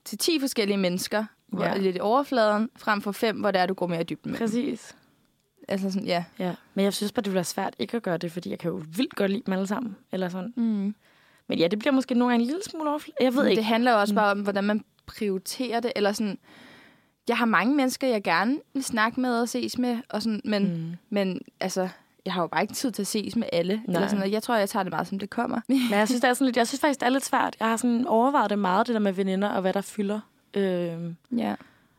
til 10 forskellige mennesker, hvor Ja. det er lidt i overfladen, frem for fem, hvor det er, du går mere i dybden med. Præcis. Altså sådan, ja. Ja. Men jeg synes bare, det være svært ikke at gøre det, fordi jeg kan jo vildt godt lide dem alle sammen. Eller sådan. Mm. Men ja, det bliver måske nogle gange en lille smule overfladet. Jeg ved Men ikke. Det handler jo også Mm. bare om, hvordan man prioriterer det, eller sådan, jeg har mange mennesker, jeg gerne vil snakke med og ses med, og sådan, men, mm. Men altså, jeg har jo bare ikke tid til at ses med alle. Nej. Eller sådan, jeg tror, jeg tager det meget, som det kommer. Men jeg synes, det er sådan lidt, jeg synes faktisk, det er lidt svært. Jeg har sådan overvejet det meget, det der med veninder, og hvad der fylder. Øhm, ja.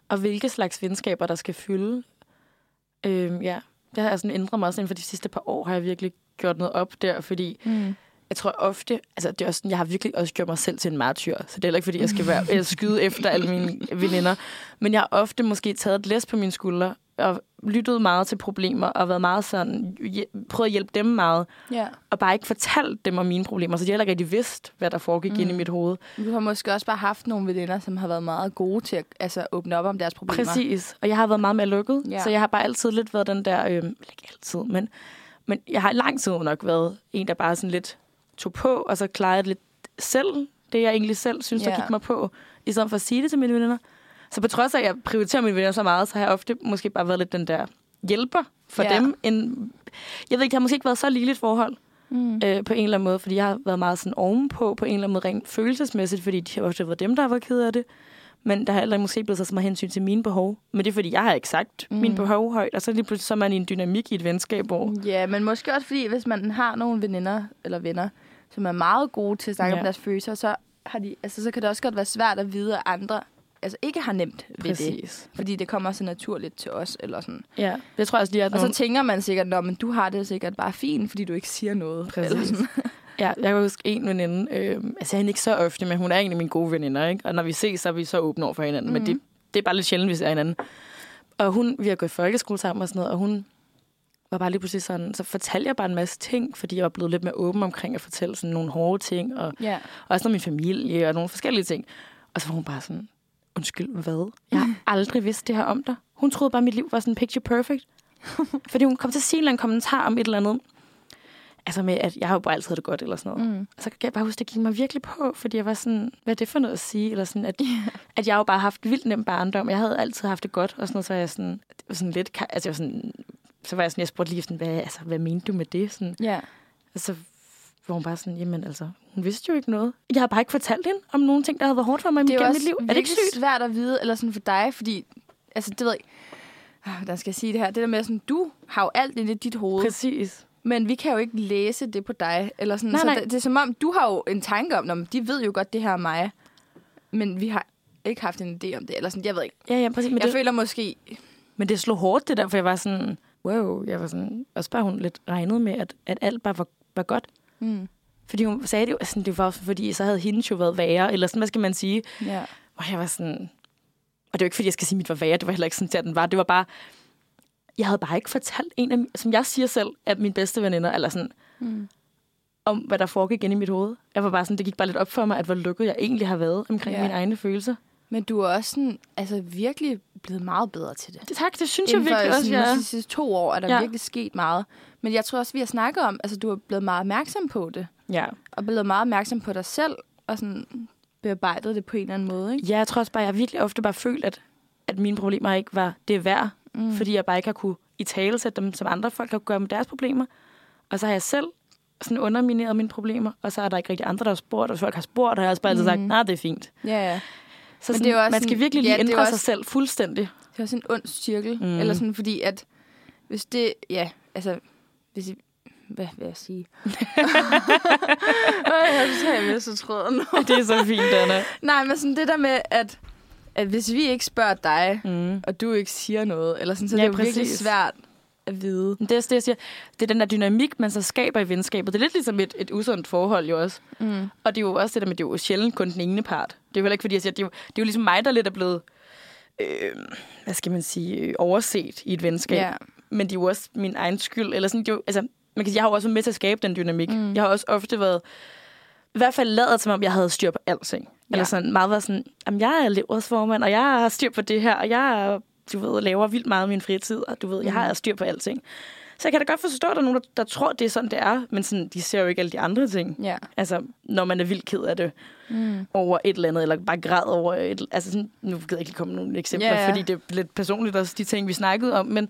og hvilke slags venskaber, der skal fylde. Øhm, ja, det har jeg sådan ændret mig også inden for de sidste par år, har jeg virkelig gjort noget op der, fordi Mm. Jeg tror ofte, altså det er også sådan, jeg har virkelig også gjort mig selv til en martyr, så det er heller ikke, fordi jeg skal være, jeg skyde [laughs] efter alle mine veninder, men jeg har ofte måske taget et læs på mine skuldre, og lyttet meget til problemer, og været meget sådan, prøvet at hjælpe dem meget, ja. og bare ikke fortalt dem om mine problemer, så de heller ikke rigtig vidst, hvad der foregik mm. Mm. inde i mit hoved. Du har måske også bare haft nogle veninder, som har været meget gode til at altså, åbne op om deres problemer. Præcis. Og jeg har været meget mere lukket, Ja. så jeg har bare altid lidt været den der, øh, ikke altid, men, men jeg har lang tid nok været en, der bare sådan lidt tog på, og så klarede det lidt selv, det jeg egentlig selv synes, der Ja. gik mig på, i stedet for at sige det til mine venner. Så på trods af, at jeg prioriterer mine venner så meget, så har jeg ofte måske bare været lidt den der hjælper for ja. dem. En, jeg ved ikke, det har måske ikke været så ligeligt forhold Mm. øh, på en eller anden måde, fordi jeg har været meget sådan ovenpå på en eller anden måde rent følelsesmæssigt, fordi de har ofte været dem, der har været ked af det. Men der har heller måske blevet så meget hensyn til mine behov. Men det er, fordi jeg har ikke sagt. Mm. mine behov højt, og så lige pludselig så er man i en dynamik i et venskab, hvor... Ja, men måske også fordi, hvis man har nogle veninder eller venner, som er meget gode til at snakke ja. om deres følelser, så, har de, altså, så kan det også godt være svært at vide, at andre altså, ikke har nemt ved det. Præcis. Fordi det kommer så naturligt til os. Eller sådan. Ja, det tror jeg også lige, at Og nogle... så tænker man sikkert, at men du har det sikkert bare fint, fordi du ikke siger noget. Præcis. Eller sådan. Ja, jeg kan huske en veninde, øh, altså jeg er hende ikke så ofte, men hun er en af mine gode veninder, ikke? Og når vi ses, så er vi så åbne over for hinanden, mm. men det, det er bare lidt sjældent, vi ser hinanden. Og hun, vi har gået i folkeskole sammen og sådan noget, og hun var bare lige pludselig sådan, så fortalte jeg bare en masse ting, fordi jeg var blevet lidt mere åben omkring at fortælle sådan nogle hårde ting, og, og også noget min familie, og nogle forskellige ting. Og så var hun bare sådan, undskyld, hvad? Jeg [laughs] har aldrig vidst det her om dig. Hun troede bare, at mit liv var sådan picture perfect. [laughs] fordi hun kom til at sige en kommentar om et eller andet, altså med, at jeg har jo bare altid havde det godt, eller sådan noget. Mm. Og så kan jeg bare huske, det gik mig virkelig på, fordi jeg var sådan, hvad er det for noget at sige? Eller sådan, at, at jeg jo bare har haft vildt nem barndom. Jeg havde altid haft det godt, og sådan noget, så jeg sådan, det var sådan lidt, altså jeg var sådan, så var jeg sådan, jeg spurgte lige sådan, hvad, altså, hvad mente du med det? Sådan, Ja. og så var hun bare sådan, jamen altså, hun vidste jo ikke noget. Jeg har bare ikke fortalt hende om nogle ting, der havde været hårdt for mig Det gennem mit liv. Er det ikke sygt? svært at vide, eller sådan for dig, fordi, altså det ved jeg hvordan skal jeg sige det her? Det der med, sådan, du har jo alt i dit hoved, Præcis. men vi kan jo ikke læse det på dig. Eller sådan, Nej, så nej. Det, det, er som om, du har jo en tanke om, "Nå, de ved jo godt, det her er mig, men vi har ikke haft en idé om det. Eller sådan, jeg ved ikke. Ja, ja, præcis. Men Jeg det, føler måske, men det slog hårdt, det der, for jeg var sådan, wow, jeg var sådan, også bare hun lidt regnet med, at, at alt bare var, var godt. mm, Fordi hun sagde det jo, sådan, det var fordi, så havde hende jo været værre, eller sådan, hvad skal man sige? ja. Og jeg var sådan... Og det var ikke, fordi jeg skal sige, at mit var værre. Det var heller ikke sådan, at den var. Det var bare... Jeg havde bare ikke fortalt en af... Som jeg siger selv, at mine bedste veninder, eller sådan, Mm. om hvad der foregik inde i mit hoved. Jeg var bare sådan, det gik bare lidt op for mig, at hvor lukket jeg egentlig har været omkring Ja. mine egne følelser. Men du er også sådan, altså virkelig blevet meget bedre til det. Det, tak, det synes jeg Inden for virkelig også, jeg er. de sidste to år er der Ja. ja. virkelig sket meget. Men jeg tror også, vi har snakket om, altså du er blevet meget opmærksom på det. Ja. Og blevet meget opmærksom på dig selv. Og sådan bearbejdet det på en eller anden måde, ikke? ja, jeg tror også bare, jeg har virkelig ofte bare følt, at, at mine problemer ikke var det værd. Mm. Fordi jeg bare ikke har kunne i tale sætte dem, som andre folk har gøre med deres problemer. Og så har jeg selv sådan undermineret mine problemer, og så er der ikke rigtig andre, der har spurgt, og folk har spurgt, har jeg også bare altid sagt, nej, det er fint. Ja, ja. Så Men sådan, det er også man skal sådan- virkelig lige ja, det ændre jo sig også- selv fuldstændig. Det er også en ond cirkel. Mm. Eller sådan, fordi at hvis det, ja, altså, hvis I, hvad vil jeg sige? [laughs] Jeg tager med så tråden nu. [laughs] det er så fint, Anna. Nej, men sådan det der med, at, at hvis vi ikke spørger dig, Mm. og du ikke siger noget, eller sådan, så Ja, det er jo virkelig svært at vide. Det er det, jeg siger. Det er den der dynamik, man så skaber i venskabet. Det er lidt ligesom et, et usundt forhold jo også. Mm. Og det er jo også det der med, det er jo sjældent kun den ene part. Det er jo heller ikke, fordi jeg siger, det er jo, det er jo ligesom mig, der lidt er blevet, øh, hvad skal man sige, overset i et venskab. Ja. Men det er jo også min egen skyld. Eller sådan, det er jo, altså, man kan sige, jeg har jo også været med til at skabe den dynamik. Mm. Jeg har også ofte været, i hvert fald lavet som om, jeg havde styr på alting. Ja. Eller sådan meget været sådan, jamen, jeg er elevrådsformand, og jeg har styr på det her, og jeg er, du ved, laver vildt meget i min fritid, og du ved, jeg har styr på alting. Så jeg kan da godt forstå, at der er nogen, der, der tror, det er sådan, det er, men sådan, de ser jo ikke alle de andre ting. Ja. Altså, når man er vildt ked af det Mm. over et eller andet, eller bare græd over et altså sådan, nu gider jeg ikke komme nogle eksempler, Ja, yeah. ja. fordi det er lidt personligt også, de ting, vi snakkede om, men,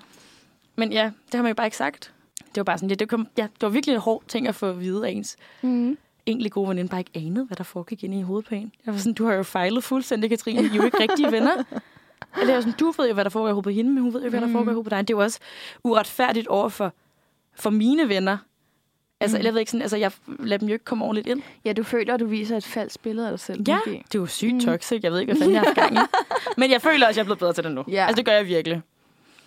men ja, det har man jo bare ikke sagt. Det var bare sådan, ja, det, kom, ja, det var virkelig en hård ting at få at vide af ens Mm. egentlig gode veninde, bare ikke anede, hvad der foregik inde i hovedet på en. Jeg var sådan, du har jo fejlet fuldstændig, Katrine. I er jo ikke rigtige venner. [laughs] Eller sådan, du ved jo, hvad der foregår i hovedet på hende, men hun ved jo, hvad der Mm. foregår i hovedet på dig. Det er jo også uretfærdigt over for, for mine venner. Altså, Mm. jeg ved ikke sådan, altså, jeg lader dem jo ikke komme ordentligt ind. Ja, du føler, at du viser et falsk billede af dig selv. Ja, måske. det er jo sygt Mm. toxic. Jeg ved ikke, hvad fanden jeg har gang i. [laughs] Men jeg føler også, at jeg er blevet bedre til det nu. Ja. Altså, det gør jeg virkelig.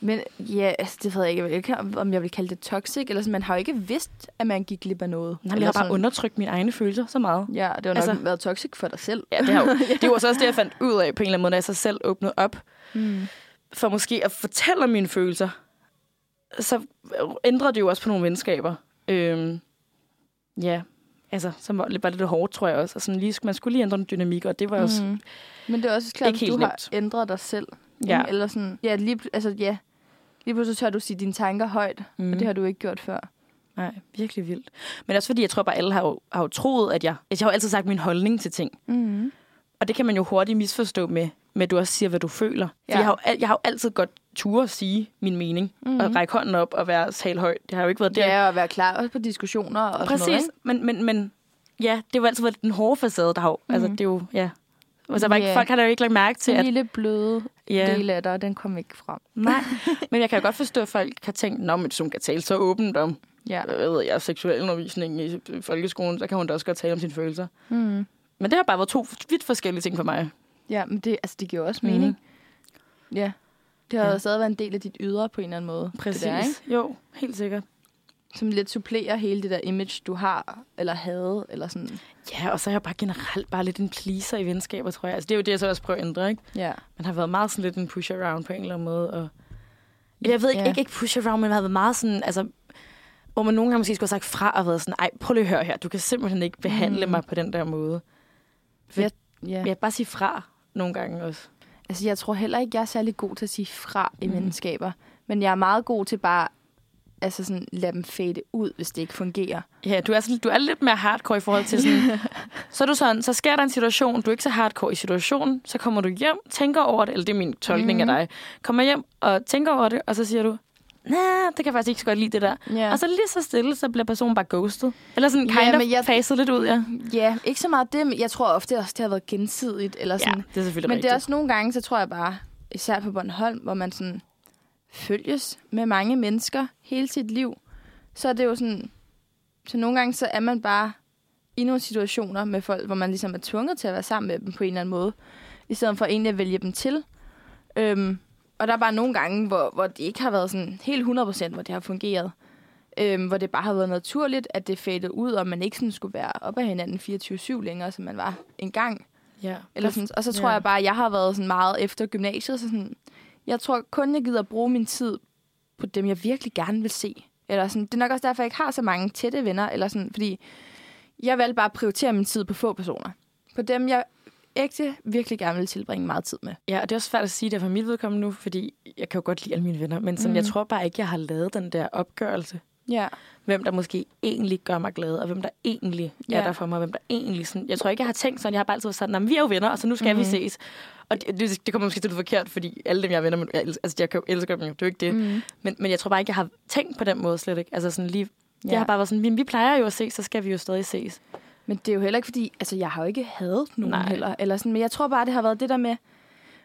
Men ja, altså, det ved jeg ikke, jeg om- jeg vil kalde det toxic, eller sådan, man har jo ikke vidst, at man gik glip af noget. Nej, jeg har bare sådan. undertrykt mine egne følelser så meget. Ja, det har nok Altså- været toxic for dig selv. Ja, det, har jo, [laughs] det var så også det, jeg fandt ud af på en eller anden måde, da jeg så selv åbnede op. Mm. For måske at fortælle om mine følelser. Så ændrer det jo også på nogle venskaber. Øhm, ja, altså, så var det bare lidt hårdt, tror jeg også. Og sådan lige, man skulle lige ændre en dynamik, og det var også... Mm. Men det er også klart, at du nemt. har ændret dig selv. Ja. Eller sådan, ja, lige, altså, ja. Lige pludselig tør du sige dine tanker højt, mm. og det har du ikke gjort før. Nej, virkelig vildt. Men også fordi, jeg tror bare, alle har jo, har jo troet, at jeg... Jeg har jo altid sagt min holdning til ting. Mm. Og det kan man jo hurtigt misforstå med, med at du også siger, hvad du føler. Ja. Ja. Jeg, har jo, jeg har jo altid godt ture at sige min mening, mm-hmm. og række hånden op og være tale højt. Det har jo ikke været der. Ja, og være klar også på diskussioner og Præcis, sådan noget, men, men, men ja, det har jo altid været den hårde facade, der har jo, mm. altså det er jo, ja. Altså, bare ikke, Ja. folk har da jo ikke lagt mærke til, Den at, lille bløde ja, del af dig, den kom ikke frem. nej, [laughs] men jeg kan jo godt forstå, at folk har tænkt, nå, men hun kan tale så åbent om, Ja. hvad ved jeg, seksuel undervisning i folkeskolen, så kan hun da også godt tale om sine følelser. Mm. Men det har bare været to vidt forskellige ting for mig. Ja, men det, altså, det giver også mening. Ja. Det har ja. stadig været en del af dit ydre på en eller anden måde. Præcis. Det der, ikke? Jo, helt sikkert. Som lidt supplerer hele det der image, du har, eller havde, eller sådan. Ja, og så er jeg bare generelt bare lidt en pleaser i venskaber, tror jeg. Altså, det er jo det, jeg så også prøver at ændre, ikke? Ja. Man har været meget sådan lidt en push-around på en eller anden måde. Og jeg ved ikke, Ja. ikke, ikke push-around, men har været meget sådan, altså, hvor man nogle gange måske skulle have sagt fra og været sådan, ej, prøv lige at høre her, du kan simpelthen ikke behandle Mm. mig på den der måde. For, Ja. ja. Jeg bare sige fra nogle gange også. Altså, jeg tror heller ikke, jeg er særlig god til at sige fra i mm. venskaber. Men jeg er meget god til bare altså sådan, lade dem fade ud, hvis det ikke fungerer. Ja, du er, sådan, du er lidt mere hardcore i forhold til sådan... [laughs] så er du sådan, så sker der en situation, du er ikke så hardcore i situationen, så kommer du hjem, tænker over det, eller det er min tolkning Mhm. mm-hmm. af dig, kommer hjem og tænker over det, og så siger du, nej, det kan jeg faktisk ikke så godt lide det der. Ja. Og så lige så stille, så bliver personen bare ghosted. Eller sådan Ja, kind men of jeg- faset lidt ud, ja. ja, ikke så meget det, men jeg tror ofte også, det har været gensidigt. Eller sådan. Ja, det er selvfølgelig Men rigtigt. det er også nogle gange, så tror jeg bare, især på Bornholm, hvor man sådan følges med mange mennesker hele sit liv, så er det jo sådan, så nogle gange så er man bare i nogle situationer med folk, hvor man ligesom er tvunget til at være sammen med dem på en eller anden måde, i stedet for egentlig at vælge dem til. Øhm, og der er bare nogle gange, hvor, hvor det ikke har været sådan helt 100%, hvor det har fungeret. Øhm, hvor det bare har været naturligt, at det fadet ud, og man ikke sådan skulle være op ad hinanden 24-7 længere, som man var engang. ja. Eller sådan, og så tror Ja. jeg bare, at jeg har været sådan meget efter gymnasiet. Så sådan, jeg tror kun, jeg gider bruge min tid på dem, jeg virkelig gerne vil se. Eller sådan, det er nok også derfor, jeg ikke har så mange tætte venner. Eller sådan, fordi jeg valgte bare at prioritere min tid på få personer. På dem, jeg ægte virkelig gerne vil tilbringe meget tid med. Ja, og det er også svært at sige det for mit vedkommende nu, fordi jeg kan jo godt lide alle mine venner, men sådan, Mm. jeg tror bare ikke, jeg har lavet den der opgørelse. Ja. Hvem der måske egentlig gør mig glad, og hvem der egentlig Ja. er der for mig, og hvem der egentlig sådan... Jeg tror ikke, jeg har tænkt sådan, jeg har bare altid været sådan, "Nå, men vi er jo venner, og så nu skal mm. vi ses. Og det, det, det kommer måske til det forkert, fordi alle dem, jeg er venner med, jeg, elsker, altså, jeg kan jo elske dem jo, det er jo ikke det. Mm. Men, men jeg tror bare ikke, jeg har tænkt på den måde slet ikke. Altså sådan lige, ja. Jeg har bare været sådan, "Vi- vi plejer jo at ses, så skal vi jo stadig ses. Men det er jo heller ikke fordi, altså jeg har jo ikke hadet nogen Nej. Heller. Eller sådan, men jeg tror bare, det har været det der med,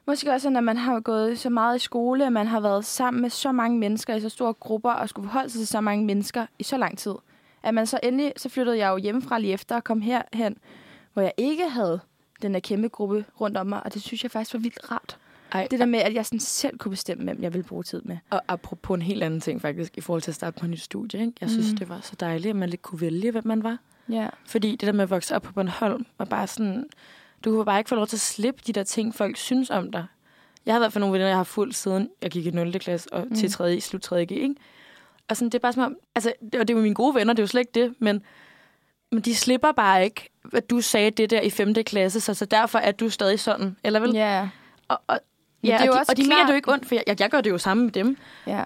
måske også, når man har gået så meget i skole, at man har været sammen med så mange mennesker i så store grupper, og skulle forholde sig til så mange mennesker i så lang tid. At man så endelig, så flyttede jeg jo hjemmefra lige efter og kom herhen, hvor jeg ikke havde den her kæmpe gruppe rundt om mig, og det synes jeg faktisk var vildt rart. Ej, Det der med, at jeg sådan selv kunne bestemme, hvem jeg ville bruge tid med. Og apropos en helt anden ting faktisk, i forhold til at starte på et nyt studie. Ikke? Jeg synes, Mhm. det var så dejligt, at man lidt kunne vælge, hvem man var. Ja. Fordi det der med at vokse op på Bornholm, var bare sådan... Du kunne bare ikke få lov til at slippe de der ting, folk synes om dig. Jeg har været for nogle venner, jeg har fulgt siden jeg gik i 0. klasse og mm. til 3. slut 3. G, ikke? Og sådan, det er bare som om... Altså, og det er jo mine gode venner, det er jo slet ikke det, men, men de slipper bare ikke, at du sagde det der i 5. klasse, så, så derfor er du stadig sådan, eller vel? Ja. Og, og, ja, det er jo og, de, også og de mener det jo ikke ondt, for jeg, jeg, jeg gør det jo samme med dem. Ja.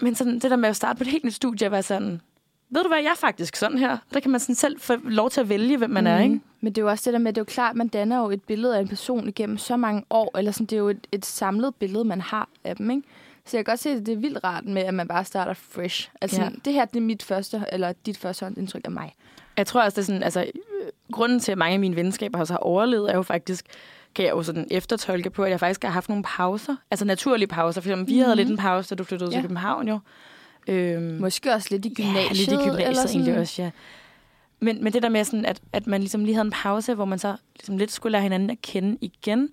Men sådan, det der med at starte på et helt nyt studie, at være sådan, ved du hvad, jeg er faktisk sådan her. Der kan man sådan selv få lov til at vælge, hvem man mm. er, ikke? Men det er jo også det der med, det er jo klart, man danner jo et billede af en person igennem så mange år, eller sådan, det er jo et, et samlet billede, man har af dem, ikke? Så jeg kan godt se, at det er vildt rart med, at man bare starter fresh. Altså, ja. det her, det er mit første, eller dit første indtryk af mig. Jeg tror også, det er sådan, altså, grunden til, at mange af mine venskaber også har overlevet, er jo faktisk, kan jeg jo sådan eftertolke på, at jeg faktisk har haft nogle pauser. Altså naturlige pauser. For eksempel, vi mm-hmm. havde lidt en pause, da du flyttede ja. Til København jo. Øhm, Måske også lidt i gymnasiet. Ja, lidt i eller gymnasiet sådan. egentlig også, ja. Men, men det der med, sådan, at, at man ligesom lige havde en pause, hvor man så ligesom lidt skulle lære hinanden at kende igen,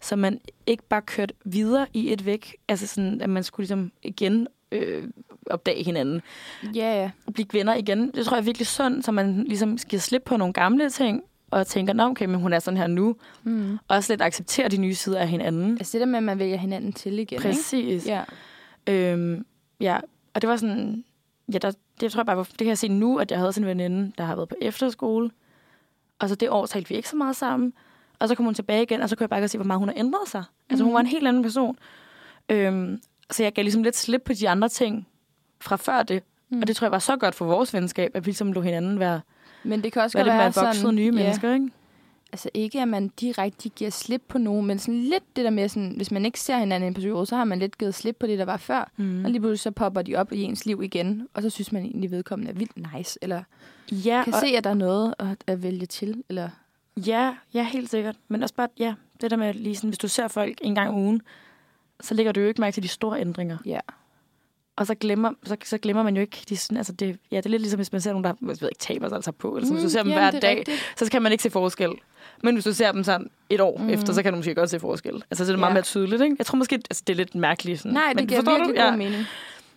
så man ikke bare kørte videre i et væk. Altså sådan, at man skulle ligesom igen øh, opdage hinanden. Ja, ja. Og blive venner igen. Det tror jeg er virkelig sundt, så man ligesom skal slippe på nogle gamle ting, og tænker, nå okay, men hun er sådan her nu. Mm. Og også lidt acceptere de nye sider af hinanden. Altså det der med, at man vælger hinanden til igen, Præcis. ikke? Ja. Øhm, ja, og det var sådan... Ja, der, det tror jeg bare, det kan jeg se nu, at jeg havde sådan en veninde, der har været på efterskole. Og så det år talte vi ikke så meget sammen. Og så kom hun tilbage igen, og så kunne jeg bare se, hvor meget hun har ændret sig. Altså, hun Mhm. var en helt anden person. Øhm, så jeg gav ligesom lidt slip på de andre ting fra før det. Mm. Og det tror jeg var så godt for vores venskab, at vi ligesom lå hinanden være, Men det kan også være lidt være sådan, nye ja, mennesker, ikke? Altså ikke, at man direkte giver slip på nogen, men sådan lidt det der med, sådan, hvis man ikke ser hinanden i en periode, så har man lidt givet slip på det, der var før. Mm. Og lige pludselig så popper de op i ens liv igen, og så synes man egentlig, vedkommende er vildt nice, eller Ja, kan og, se, at der er noget at, at vælge til. Eller... ja, ja, helt sikkert. Men også bare, ja, det der med lige sådan, hvis du ser folk en gang ugen, så lægger du jo ikke mærke til de store ændringer. Ja. Og så glemmer, så, så glemmer man jo ikke, de, sådan, altså det, ja, det er lidt ligesom, hvis man ser nogen, der jeg ved ikke, taber sig altså på, eller sådan, mm, hvis du ser dem hver dag, rigtigt. så kan man ikke se forskel. Men hvis du ser dem sådan et år mm. efter, så kan du måske godt se forskel. Altså, så er det meget ja. mere tydeligt, ikke? Jeg tror måske, altså, det er lidt mærkeligt. Sådan. Nej, det Men, giver virkelig du? god ja. mening.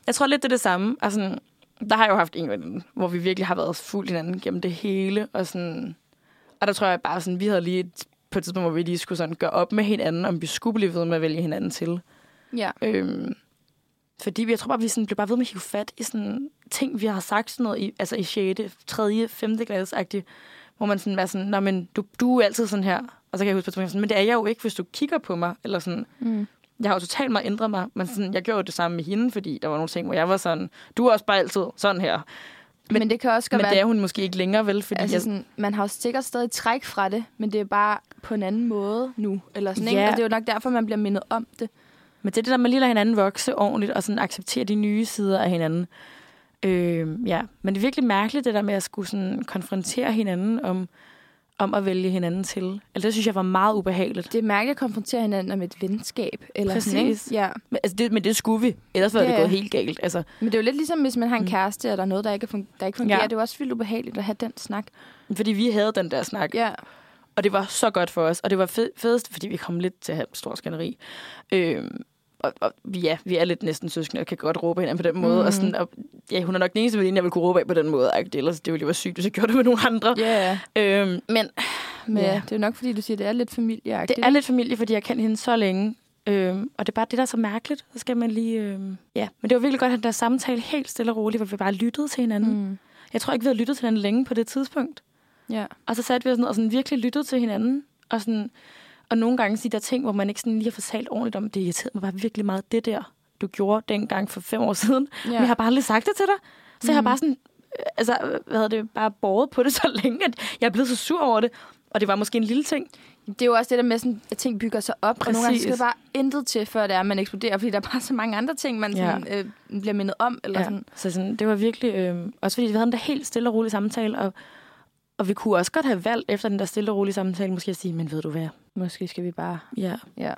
Jeg tror lidt, det er det samme. Altså, der har jeg jo haft en veninde, hvor vi virkelig har været fuld hinanden gennem det hele. Og, sådan, og der tror jeg bare, sådan, vi havde lige et, på et tidspunkt, hvor vi lige skulle sådan gøre op med hinanden, om vi skulle blive ved med at vælge hinanden til. Ja. Øhm, fordi jeg tror bare, vi sådan blev bare ved med at hive fat i sådan ting, vi har sagt sådan noget i, altså i 6., 3., 5. klasse hvor man sådan var sådan, Nå, men du, du er altid sådan her. Og så kan jeg huske på sådan, men det er jeg jo ikke, hvis du kigger på mig. Eller sådan, mm. Jeg har jo totalt meget ændret mig, men sådan, jeg gjorde det samme med hende, fordi der var nogle ting, hvor jeg var sådan, du er også bare altid sådan her. Men, men det kan også godt men være... det er hun måske ikke længere, vel? Fordi altså, jeg... sådan, man har jo sikkert stadig træk fra det, men det er bare på en anden måde nu. Eller sådan, ja. ikke? Og det er jo nok derfor, man bliver mindet om det. Men det er det der, man lige lader hinanden vokse ordentligt, og sådan acceptere de nye sider af hinanden. Øh, ja. Men det er virkelig mærkeligt, det der med at skulle sådan konfrontere hinanden om, om at vælge hinanden til. Altså, det synes jeg var meget ubehageligt. Det er mærkeligt at konfrontere hinanden om et venskab. Eller Præcis. Sådan, ikke? Ja. Men, altså, det, men det skulle vi. Ellers var ja. det gået helt galt. Altså. Men det er jo lidt ligesom, hvis man har en mm. kæreste, og der er noget, der ikke, fun- der ikke fungerer. Ja. Det er også vildt ubehageligt at have den snak. Fordi vi havde den der snak. Ja. Og det var så godt for os. Og det var fed, fedest, fordi vi kom lidt til at have stor skænderi. Øh, og, og ja, vi er lidt næsten søskende og kan godt råbe hinanden på den måde. Mm. Og sådan, og, ja, hun er nok den eneste veninde, jeg vil kunne råbe af på den måde. Ikke? Ellers det ville jo være sygt, hvis jeg gjorde det med nogle andre. Yeah. Øhm, men, men ja. det er jo nok, fordi du siger, at det er lidt familieagtigt. Det er lidt familie, fordi jeg kendt hende så længe. Øhm, og det er bare det, der er så mærkeligt. Så skal man lige... Øhm, ja, men det var virkelig godt at have den der samtale helt stille og roligt, hvor vi bare lyttede til hinanden. Mm. Jeg tror ikke, vi havde lyttet til hinanden længe på det tidspunkt. Ja. Og så satte vi os ned og sådan virkelig lyttede til hinanden. Og sådan og nogle gange de der ting, hvor man ikke sådan lige har fortalt ordentligt om, det irriterede mig bare virkelig meget, det der, du gjorde dengang for fem år siden. Ja. Men jeg har bare aldrig sagt det til dig. Så mm. jeg har mm. bare sådan, øh, altså, hvad havde det, bare båret på det så [laughs] længe, at jeg er blevet så sur over det. Og det var måske en lille ting. Det er jo også det der med, sådan, at ting bygger sig op, Præcis. og nogle gange skal bare intet til, før det er, at man eksploderer, fordi der er bare så mange andre ting, man sådan, ja. øh, bliver mindet om. Eller ja. sådan. Så sådan, det var virkelig, øh, også fordi vi havde en der helt stille og rolig samtale, og og vi kunne også godt have valgt efter den der stille og rolige samtale, måske at sige, men ved du hvad? Måske skal vi bare... Ja. ja.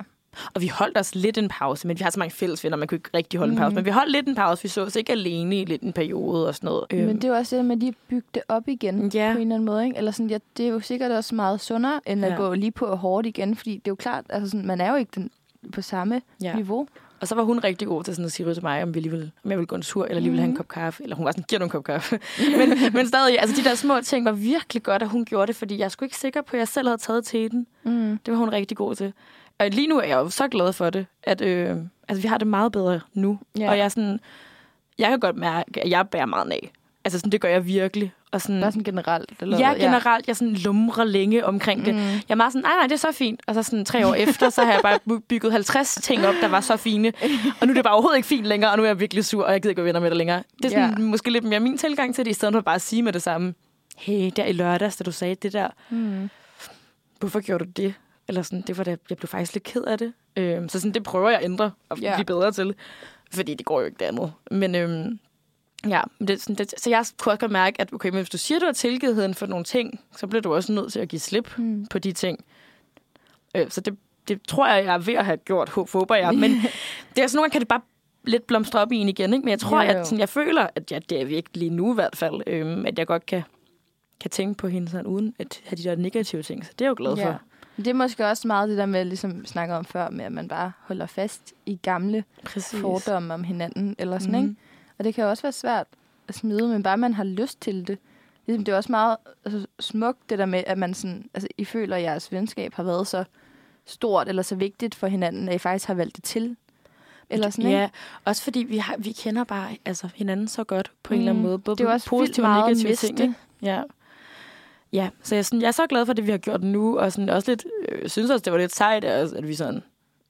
Og vi holdt os lidt en pause, men vi har så mange fælles venner, man kunne ikke rigtig holde mm. en pause. Mhm. Men vi holdt lidt en pause, vi så os ikke alene i lidt en periode og sådan noget. Men øhm. det er jo også det med, at de bygge det op igen ja. på en eller anden måde. Ikke? Eller sådan, ja, det er jo sikkert også meget sundere, end at ja. gå lige på hårdt igen, fordi det er jo klart, altså sådan, man er jo ikke den, på samme ja. niveau. Og så var hun rigtig god til sådan at sige til mig, om, vi lige ville, om jeg ville gå en tur, eller lige ville have en mhm. kop kaffe. Eller hun var sådan, giver du en kop kaffe? [laughs] men, men stadig, altså de der små ting var virkelig godt, at hun gjorde det, fordi jeg skulle ikke sikker på, at jeg selv havde taget til den. Mm. Det var hun rigtig god til. Og lige nu er jeg jo så glad for det, at øh, altså, vi har det meget bedre nu. Ja. Og jeg, sådan, jeg kan godt mærke, at jeg bærer meget af. Altså sådan, det gør jeg virkelig. Og sådan, Bare sådan generelt? Eller ja, generelt. Jeg sådan lumrer længe omkring det. Mm. Jeg er meget sådan, nej, nej, det er så fint. Og så sådan tre år efter, så har jeg bare bygget 50 ting op, der var så fine. Og nu er det bare overhovedet ikke fint længere, og nu er jeg virkelig sur, og jeg gider ikke være venner med det længere. Det er sådan, yeah. måske lidt mere min tilgang til det, i stedet for bare at sige med det samme. Hey, der i lørdags, da du sagde det der. Mm. Hvorfor gjorde du det? Eller sådan, det var det, jeg blev faktisk lidt ked af det. Øhm, så sådan, det prøver jeg at ændre og yeah. blive bedre til. Fordi det går jo ikke det andet. Men øhm, Ja, det, sådan, det, så jeg kunne også godt mærke, at okay, men hvis du siger, du har tilgivetheden for nogle ting, så bliver du også nødt til at give slip mm. på de ting. Øh, så det, det tror jeg, jeg er ved at have gjort, håber jeg. Men [laughs] det er sådan nogle gange, kan det bare lidt blomstre op i en igen. Ikke? Men jeg tror, jo, jo. At, sådan, jeg føler, at jeg, det er virkelig lige nu i hvert fald, øh, at jeg godt kan, kan tænke på hende sådan, uden at have de der negative ting. Så det er jeg jo glad ja. for. Det er måske også meget det der med, ligesom vi snakker om før, med at man bare holder fast i gamle Præcis. fordomme om hinanden. Eller sådan, mm. ikke? Og det kan også være svært at smide, men bare man har lyst til det. Ligesom, det er også meget altså, smukt, det der med, at man sådan, altså, I føler, at jeres venskab har været så stort eller så vigtigt for hinanden, at I faktisk har valgt det til. Eller sådan, ja, ikke? også fordi vi, har, vi kender bare altså, hinanden så godt på mm. en eller anden mm. måde. Både det er også positive og negative ting. Ikke? Ja. Ja, så jeg, sådan, jeg er så glad for det, vi har gjort nu, og sådan, også lidt, øh, synes også, det var lidt sejt, at vi sådan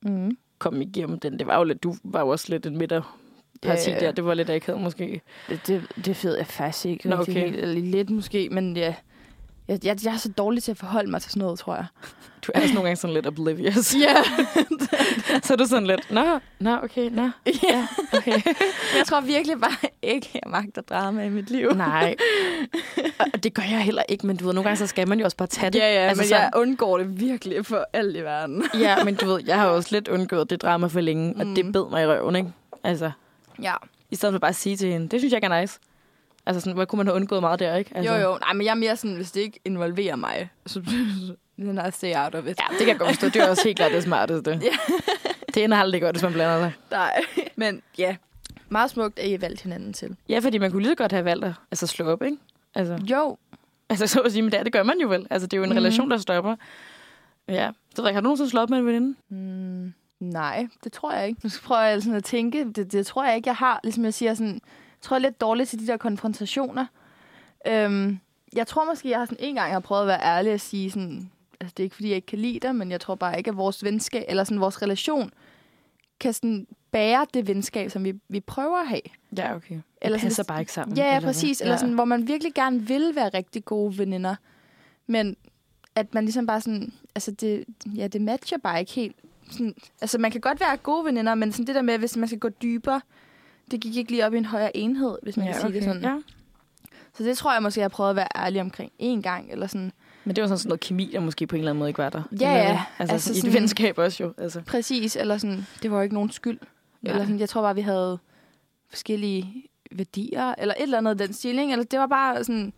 mm. kom igennem den. Det var jo lidt, du var jo også lidt en midter parti ja. der. Det var lidt akavet måske. Det, det, ved jeg faktisk ikke. Nå, okay. helt, eller lidt måske, men ja, jeg, jeg, jeg er så dårlig til at forholde mig til sådan noget, tror jeg. Du er også nogle gange sådan lidt oblivious. Ja. [laughs] så er du sådan lidt, nå, nå, okay, nå. Ja, okay. jeg tror virkelig bare ikke, jeg magter drama i mit liv. Nej. Og det gør jeg heller ikke, men du ved, nogle gange så skal man jo også bare tage det. Ja, ja, altså, men sådan, jeg undgår det virkelig for alt i verden. ja, men du ved, jeg har også lidt undgået det drama for længe, og mm. det bed mig i røven, ikke? Altså, Ja. I stedet for bare at sige til hende, det synes jeg ikke er nice. Altså sådan, hvor kunne man have undgået meget der, ikke? Altså, Jo, jo. Nej, men jeg er mere sådan, hvis det ikke involverer mig, så [laughs] den er stay out of it. Ja, det kan jeg godt forstå. Det er også helt klart det smarteste. Ja. [laughs] det ender aldrig godt, hvis man blander sig. Nej. Men ja, meget smukt, at I valgt hinanden til. Ja, fordi man kunne lige så godt have valgt at altså, slå op, ikke? Altså, Jo, altså så at sige, men det, det gør man jo vel. Altså, det er jo en mm. relation, der stopper. Ja. Så har du nogensinde slået op med en veninde? Mm, nej, det tror jeg ikke. Nu skal prøve jeg sådan at tænke. Det, det tror jeg ikke, jeg har. Ligesom jeg siger, sådan, jeg tror jeg er lidt dårligt til de der konfrontationer. Øhm, jeg tror måske, jeg har sådan en gang har prøvet at være ærlig og sige sådan, altså det er ikke fordi, jeg ikke kan lide dig, men jeg tror bare ikke, at vores venskab, eller sådan vores relation, kan sådan bære det venskab, som vi, vi prøver at have. Ja, okay. Det Eller sådan- passer bare ikke sammen. Ja, ja eller hvad? præcis. Eller sådan, hvor man virkelig gerne vil være rigtig gode veninder. Men at man ligesom bare sådan, altså det, ja, det matcher bare ikke helt. Sådan, altså man kan godt være gode veninder, men sådan det der med, hvis man skal gå dybere, det gik ikke lige op i en højere enhed, hvis man ja, kan sige det sådan. Ja. Så det tror jeg måske, jeg har prøvet at være ærlig omkring en gang, eller sådan. Men det var sådan sådan noget kemi, der måske på en eller anden måde ikke var der. Ja, ja. Altså, Altså altså i et sådan- venskab også jo. Altså. Præcis, eller sådan, det var jo ikke nogen skyld. Nej. Eller sådan, jeg tror bare, vi havde forskellige værdier, eller et eller andet den stil, ikke? Eller det var bare sådan,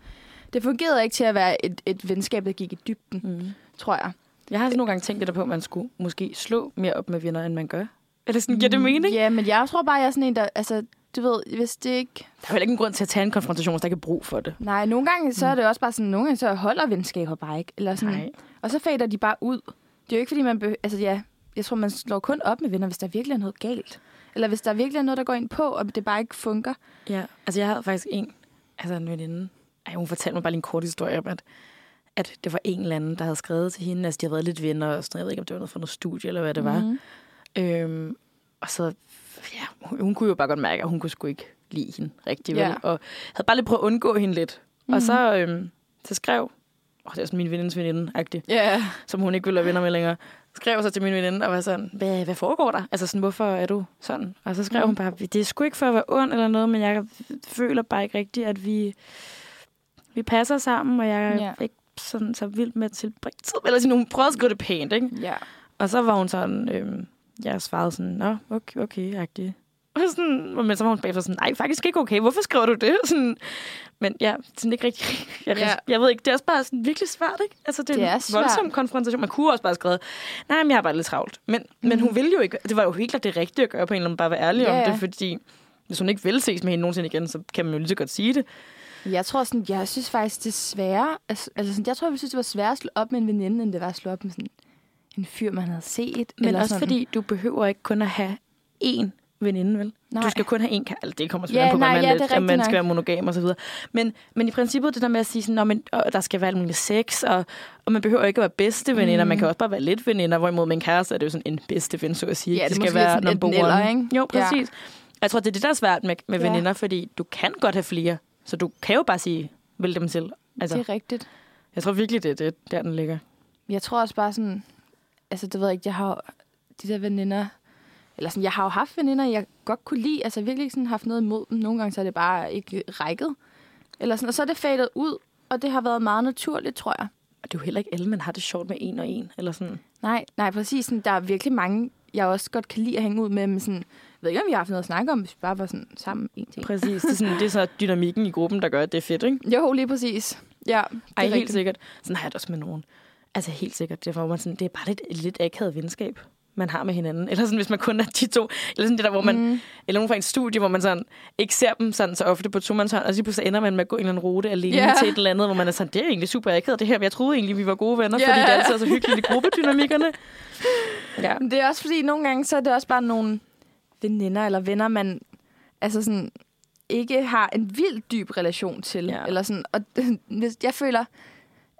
det fungerede ikke til at være et, et venskab, der gik i dybden, Mm. tror jeg. Jeg har altså nogle gange tænkt lidt på, at man skulle måske slå mere op med venner, end man gør. Eller sådan, giver det mening? Ja, men jeg tror bare, jeg er sådan en, der, altså, du ved, hvis det ikke... Der er vel ikke en grund til at tage en konfrontation, hvis der ikke er brug for det. Nej, nogle gange, så er det også bare sådan, nogle gange, så holder venskaber bare ikke. Eller sådan, Nej. Og så fader de bare ud. Det er jo ikke, fordi man... Be- altså, ja, jeg tror, man slår kun op med venner, hvis der virkelig er noget galt. Eller hvis der virkelig er noget, der går ind på, og det bare ikke funker. Ja, altså jeg havde faktisk en, altså en veninde, ej, hun fortalte mig bare lige en kort historie om, at, at det var en eller anden, der havde skrevet til hende, altså de havde været lidt venner og sådan. Jeg ved ikke, om det var noget fra noget studie, eller hvad det var. Mhm. Øhm, og så, ja, hun, kunne jo bare godt mærke, at hun kunne sgu ikke lide hende rigtig vel. Ja. Og havde bare lige prøvet at undgå hende lidt. Mm. Og Mhm. så, øhm, så skrev, åh, det er sådan min venindes veninde agtig Ja. som hun ikke ville være venner med længere, skrev så til min veninde og var sådan, hvad, hvad foregår der? Altså sådan, hvorfor er du sådan? Og så skrev Mhm. hun bare, det er sgu ikke for at være ond eller noget, men jeg føler bare ikke rigtigt, at vi, vi passer sammen, og jeg Ja. ikke sådan så vild med at tilbringe tid. Eller sådan, hun prøvede at skrive det pænt, ikke? Ja. Og så var hun sådan, øhm, jeg svarede sådan, nå, okay, okay, agtig. Og sådan, men så var hun bagefter sådan, nej, faktisk ikke okay, hvorfor skriver du det? Sådan, men ja, sådan ikke rigtig, [laughs] jeg, Ja. jeg ved ikke, det er også bare sådan virkelig svært, ikke? Altså, det er, Det er en svært. voldsom konfrontation. Man kunne også bare skrevet, nej, men jeg har bare lidt travlt. Men, mm. men hun ville jo ikke, det var jo helt klart det rigtige at gøre på en eller anden, bare være ærlig Ja, om det, fordi hvis hun ikke vil ses med hende nogensinde igen, så kan man jo lige så godt sige det. Jeg tror sådan, jeg synes faktisk, det er sværere. Altså, altså sådan, jeg tror, jeg synes, det var sværere at slå op med en veninde, end det var at slå op med sådan en fyr, man havde set. Men eller også sådan. fordi, du behøver ikke kun at have én veninde, vel? Nej. Du skal kun have én kæreste. Altså, det kommer Ja, selvfølgelig ja, på, nej, man, ja, ja, det lidt, om man skal nok. være monogam og så videre. Men, men i princippet det der med at sige, sådan, "Nå, men, og der skal være alt muligt sex, og, og man behøver ikke at være bedste veninder, Mm. man kan også bare være lidt veninder, hvorimod med en kæreste er det jo sådan en bedste ven, så at sige. Ja, det er skal være number eller, ikke? Jo, Ja. præcis. Jeg tror, det er det, der er svært med, med Ja. veninder, fordi du kan godt have flere, så du kan jo bare sige, vælg dem. Det Altså, er rigtigt. jeg tror virkelig, det er det, der den ligger. Jeg tror også bare sådan, altså det ved jeg ikke, jeg har de der veninder, eller sådan, jeg har jo haft veninder, jeg godt kunne lide, altså virkelig sådan haft noget imod dem. Nogle gange så er det bare ikke rækket. Eller sådan, og så er det fadet ud, og det har været meget naturligt, tror jeg. Og det er jo heller ikke alle, man har det sjovt med en og en. Eller sådan. Nej, nej, præcis. Sådan, der er virkelig mange, jeg også godt kan lide at hænge ud med, men sådan, ved ikke, om vi har haft noget at snakke om, hvis vi bare var sådan sammen en ting. Præcis. Det er, sådan, det er så [laughs] dynamikken i gruppen, der gør, at det er fedt, ikke? Jo, lige præcis. Ja, det Ej, er helt sikkert. Sådan har jeg det også med nogen. Altså helt sikkert. Det er, man sådan, det er bare lidt, lidt akavet venskab, man har med hinanden. Eller sådan, hvis man kun er de to. Eller sådan det der, hvor man... Mm. Eller nogen fra en studie, hvor man sådan ikke ser dem sådan så ofte på tomandshånd, og så pludselig ender man med at gå en eller anden rute alene yeah. til et eller andet, hvor man er sådan, det er egentlig super akavet det her, jeg troede egentlig, vi var gode venner, yeah. fordi det altid er så hyggeligt i gruppedynamikkerne. [laughs] Ja. Det er også fordi, nogle gange, så er det også bare nogle veninder eller venner, man altså sådan, ikke har en vild dyb relation til. Ja. Eller sådan, og [laughs] jeg føler,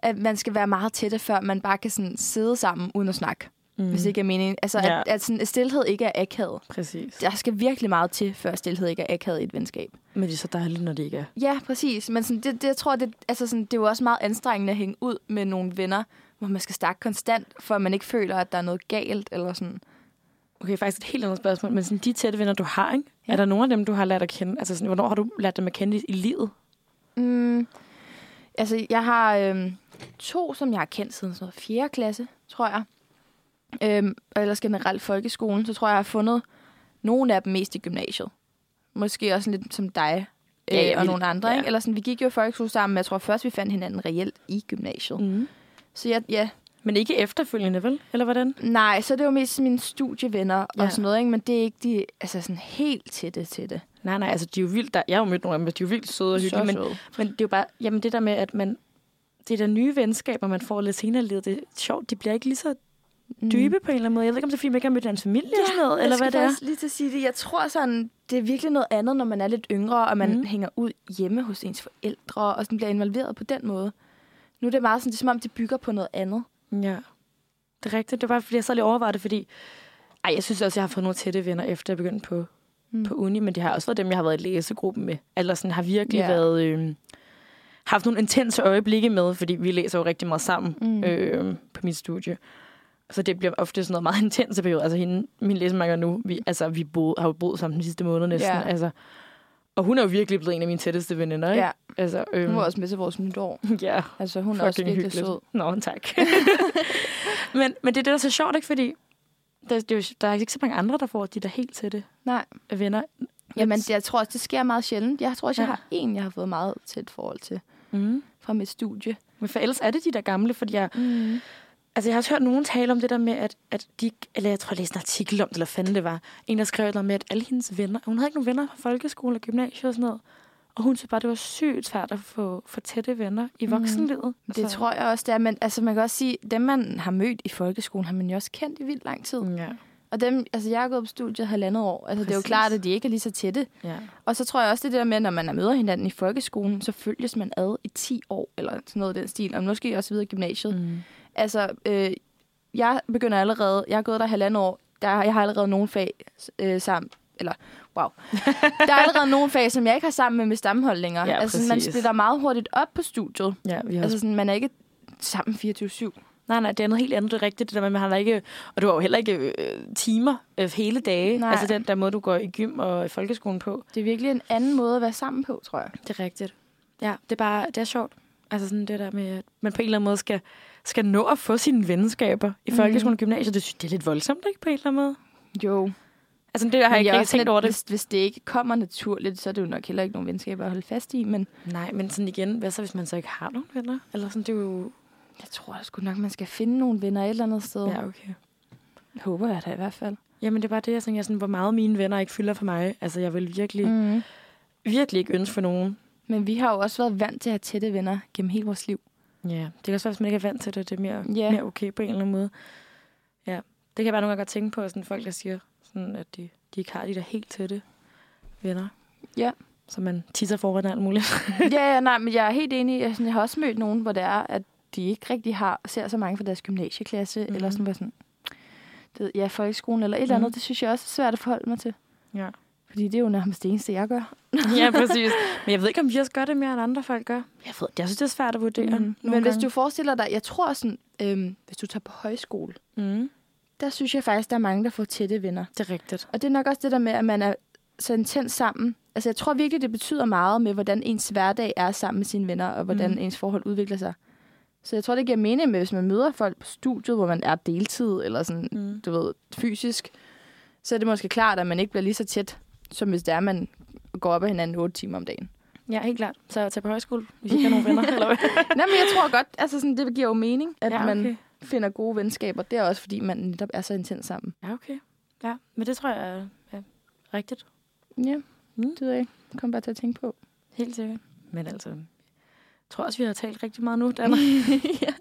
at man skal være meget tætte, før man bare kan sådan sidde sammen uden at snakke. Mm. Hvis det ikke er meningen. Altså, Ja. at, at sådan, at stillhed ikke er akavet. Præcis. Der skal virkelig meget til, før stillhed ikke er akavet i et venskab. Men det er så dejligt, når det ikke er. Ja, præcis. Men sådan, det, det, jeg tror, det, altså sådan, det er jo også meget anstrengende at hænge ud med nogle venner, hvor man skal snakke konstant, for at man ikke føler, at der er noget galt. Eller sådan. Okay, faktisk et helt andet spørgsmål, men sådan, de tætte venner, du har, ikke? Ja. Er der nogen af dem, du har lært at kende? Altså, sådan, hvornår har du lært dem at kende i, livet? Mm, altså, jeg har øhm, to, som jeg har kendt siden sådan noget 4. klasse, tror jeg. Øhm, og ellers generelt folkeskolen, så tror jeg, jeg har fundet nogle af dem mest i gymnasiet. måske også lidt som dig øh, ja, og vi- nogle andre. ja. Ikke? Eller sådan, vi gik jo i folkeskole sammen, men jeg tror først, vi fandt hinanden reelt i gymnasiet. Mm. Så jeg, ja, Men ikke efterfølgende, vel? Eller hvordan? nej, så det var mest mine studievenner ja. Og sådan noget, ikke? men det er ikke de altså sådan helt tætte til det. Nej, nej, altså de er jo vildt, der, jeg har jo mødt nogle af dem, de er jo vildt søde og hyggelige, men, søde. men det er jo bare, jamen det der med, at man, det er der nye venskaber, man får lidt senere i livet, det er sjovt, de bliver ikke lige så dybe på en eller anden måde. Jeg ved ikke, om det er, fordi man ikke har mødt hans familie ja, sådan noget, eller hvad det er. lige til at sige det. Jeg tror sådan, det er virkelig noget andet, når man er lidt yngre, og man mm. hænger ud hjemme hos ens forældre, og sådan bliver involveret på den måde. Nu er det meget sådan, det er som om, det bygger på noget andet. Ja, det er rigtigt. Det var fordi jeg så lige overvejede det, fordi ej, jeg synes også, jeg har fået nogle tætte venner, efter jeg begyndte på, Mm. på uni, men det har også været dem, jeg har været i læsegruppen med. Eller sådan har virkelig yeah. været... Øh, haft nogle intense øjeblikke med, fordi vi læser jo rigtig meget sammen Mm. øh, på mit studie. Så det bliver ofte sådan noget meget [laughs] intense periode. Altså hende, min læsemarker nu, vi, altså, vi boede, har jo boet sammen den sidste måned næsten. Ja. Altså, og hun er jo virkelig blevet en af mine tætteste veninder, ikke? Ja, Altså, øhm, hun var også med til vores nytår. ja, Altså, hun er også fucking virkelig hyggeligt. sød. Nå, tak. [laughs] men, men det er det, der er så sjovt, ikke? Fordi der, det er jo, der er ikke så mange andre, der får de der helt tætte Nej, venner. jamen jeg tror også, det sker meget sjældent. Jeg tror også, jeg Ja. har en, jeg har fået meget tæt forhold til Mm. fra mit studie. Men for ellers er det de der gamle, fordi jeg, Mm. Altså, jeg har også hørt nogen tale om det der med, at, at de... Eller jeg tror, jeg læste en artikel om det, eller fanden det var. En, der skrev noget med, at alle hendes venner... Hun havde ikke nogen venner fra folkeskole og gymnasiet og sådan noget. Og hun synes bare, det var sygt svært at få, få tætte venner i Mhm. voksenlivet. Det tror jeg også, det er. Men altså, man kan også sige, dem, man har mødt i folkeskolen, har man jo også kendt i vildt lang tid. jeg. Ja. Og dem, altså, jeg har gået på studiet halvandet år. Altså, det er jo Præcis. klart, at de ikke er lige så tætte. ja. Og så tror jeg også, det der med, når man er møder hinanden i folkeskolen, så følges man ad i 10 år, eller sådan noget i den stil. Og måske også videre i gymnasiet. Mm. Altså, øh, jeg begynder allerede, jeg har gået der halvandet år, der, jeg har allerede nogle fag øh, sammen, eller wow. [laughs] Der er allerede nogle fag, som jeg ikke har sammen med med stamhold længere. Ja, altså, sådan, man præcis. splitter meget hurtigt op på studiet. Ja, vi har Altså, sådan, man er ikke sammen 24-7. Nej, nej, det er noget helt andet. Det er rigtigt, det der med, man har ikke... Og du har jo heller ikke øh, timer øh, hele dage. Nej. Altså den der måde, du går i gym og i folkeskolen på. Det er virkelig en anden måde at være sammen på, tror jeg. Det er rigtigt. Ja, det er bare... Det er sjovt. Altså sådan det der med, at man på en eller anden måde skal, skal nå at få sine venskaber i Mhm. folkeskolen og gymnasiet. Det, synes jeg, det er lidt voldsomt, ikke? På en eller anden måde. Jo. Altså det har jeg ikke rigtig også tænkt lidt- over det. Hvis, hvis det ikke kommer naturligt, så er det jo nok heller ikke nogen venskaber at holde fast i. Men Nej, men sådan igen, hvad så, hvis man så ikke har nogen venner? Eller sådan, det er jo... jeg tror sgu nok, man skal finde nogle venner et eller andet sted. Ja, okay. Håber jeg da i hvert fald. Jamen, det er bare det, jeg tænker, sådan, hvor meget mine venner ikke fylder for mig. Altså, jeg vil virkelig. Mm. virkelig ikke ønske for nogen. Men vi har jo også været vant til at have tætte venner gennem hele vores liv. Ja, det kan også være, hvis man ikke er vant til det, det er mere, Ja. mere okay på en eller anden måde. Ja, det kan jeg bare nogle gange godt tænke på, sådan folk, der siger, sådan, at de, de ikke har de der helt tætte venner. Ja. Så man tisser foran alt muligt. [laughs] ja, ja, nej, men jeg er helt enig. Jeg, sådan, jeg har også mødt nogen, hvor det er, at de ikke rigtig har, ser så mange fra deres gymnasieklasse, mm. Mhm. eller sådan, hvor sådan, det, ja, folkeskolen eller et eller Mhm. andet. Det synes jeg også er svært at forholde mig til. ja. Fordi det er jo nærmest det eneste, jeg gør. ja, præcis. Men jeg ved ikke, om vi også gør det mere, end andre folk gør. Jeg, ved, jeg synes, det er svært at vurdere. Mm. Men hvis gange. du forestiller dig, jeg tror sådan, øhm, hvis du tager på højskole, Mm, der synes jeg faktisk, der er mange, der får tætte venner. det er rigtigt. Og det er nok også det der med, at man er så intens sammen. Altså, jeg tror virkelig, det betyder meget med, hvordan ens hverdag er sammen med sine venner, og hvordan mm. ens forhold udvikler sig. Så jeg tror, det giver mening med, hvis man møder folk på studiet, hvor man er deltid, eller sådan, Mm. du ved, fysisk, så er det måske klart, at man ikke bliver lige så tæt, som hvis det er, man går op af hinanden 8 timer om dagen. Ja, helt klart. Så tager på højskole, hvis ikke har nogen venner. [laughs] eller hvad? Nej, men jeg tror godt, altså sådan, det giver jo mening, at ja, okay. man finder gode venskaber. Det er også, fordi man netop er så intens sammen. Ja, okay. Ja, men det tror jeg er ja, rigtigt. Ja, Mm. det ved jeg ikke. Kommer bare til at tænke på. Helt sikkert. Men altså, jeg tror også, vi har talt rigtig meget nu, [laughs] Danner. ja.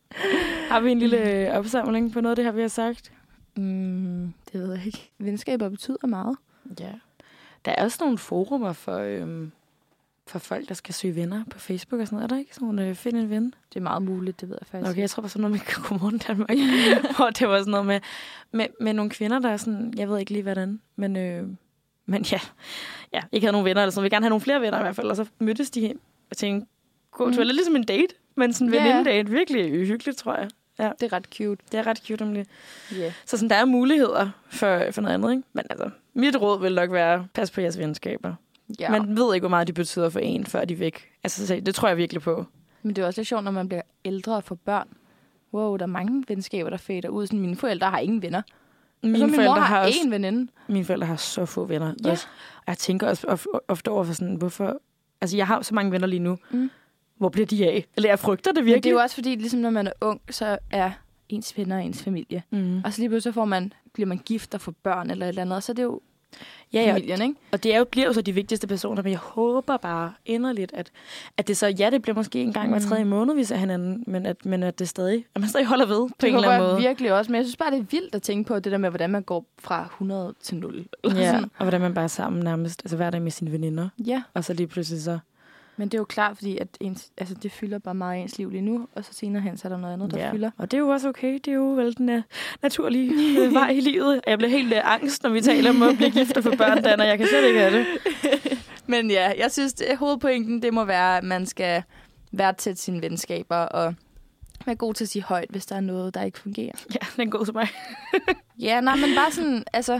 har vi en lille øh, opsamling på noget af det her, vi har sagt? Mm, det ved jeg ikke. Venskaber betyder meget. Ja. Der er også nogle forumer for, øhm, for folk, der skal søge venner på Facebook og sådan noget. Er der ikke sådan nogle, øh, find en ven? Det er meget muligt, det ved jeg faktisk. Okay, jeg tror bare sådan noget med Godmorgen Danmark, [laughs] hvor det var sådan noget med, med, med nogle kvinder, der er sådan, jeg ved ikke lige hvordan, men, øh, men ja, ja, ikke havde nogen venner, eller sådan, vil gerne have nogle flere venner i hvert fald, og så mødtes de og tænkte, gå til Mm. lidt ligesom en date, men sådan en Ja, ja. veninde-date, virkelig hyggeligt, tror jeg. Det er ret cute. Det er ret cute, nemlig. Yeah. Så sådan, der er muligheder for, for noget andet, ikke? Men altså, mit råd vil nok være, pas på jeres venskaber. Ja. Man ved ikke, hvor meget de betyder for en, før de er væk. Altså, så det tror jeg virkelig på. Men det er også lidt sjovt, når man bliver ældre og får børn. Wow, der er mange venskaber, der fader ud. Sådan, mine forældre har ingen venner. Mine Altså, min mor forældre har, har også én veninde. Mine forældre har så få venner. Ja. Også. Og jeg tænker også of- ofte over for sådan, hvorfor... Altså, jeg har så mange venner lige nu. Mm. Hvor bliver de af? Eller jeg frygter det Men virkelig. det er jo også fordi, ligesom når man er ung, så er ens venner ens familie. mm. Og så lige pludselig får man, bliver man gift og får børn eller et eller andet, og så er det jo ja, ja. familien, ikke? Og det er jo, bliver jo så de vigtigste personer, men jeg håber bare inderligt, at, at det så, ja, det bliver måske en gang hver Mm. tredje måned, vi ser hinanden, men at, men at det stadig, at man stadig holder ved på Det en eller anden jeg måde. virkelig også, men jeg synes bare, det er vildt at tænke på det der med, hvordan man går fra 100 til 0. Eller Ja, sådan. [laughs] og hvordan man bare er sammen nærmest, altså hver dag med sine veninder, ja, og så lige pludselig så, men det er jo klart, fordi at ens, altså, det fylder bare meget ens liv lige nu, og så senere hen, så er der noget andet, der ja. fylder. Og det er jo også okay, det er jo vel den uh, naturlige uh, [laughs] vej i livet. Jeg bliver helt uh, angst, når vi taler om at blive gift og få børn, Dan, og jeg kan slet ikke have det. [laughs] Men ja, jeg synes, det, hovedpointen, det må være, at man skal værdsætte sine venskaber, og være god til at sige højt, hvis der er noget, der ikke fungerer. Ja, den går til mig. [laughs] Ja, nej, men bare sådan, altså,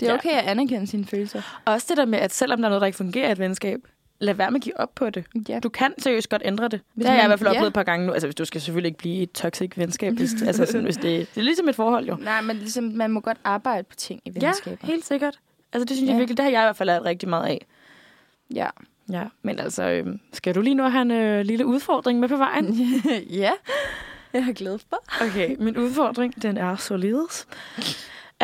det er Ja. okay at anerkende sine følelser. Også det der med, at selvom der er noget, der ikke fungerer i et venskab, lad være med at give op på det. Ja. Du kan seriøst godt ændre det. Hvis det har jeg i hvert fald oplevet ja. et par gange nu. Altså, hvis du skal selvfølgelig ikke blive et toxic venskab. Hvis, [laughs] altså, sådan, hvis det, det er ligesom et forhold, jo. Nej, men ligesom, man må godt arbejde på ting i venskaber. Ja, helt sikkert. Altså, det synes jeg Ja. virkelig, det har jeg i hvert fald lært rigtig meget af. Ja. Ja, men altså, øhm, skal du lige nu have en øh, lille udfordring med på vejen? [laughs] ja. Jeg har glædet mig. Okay, min udfordring, den er således,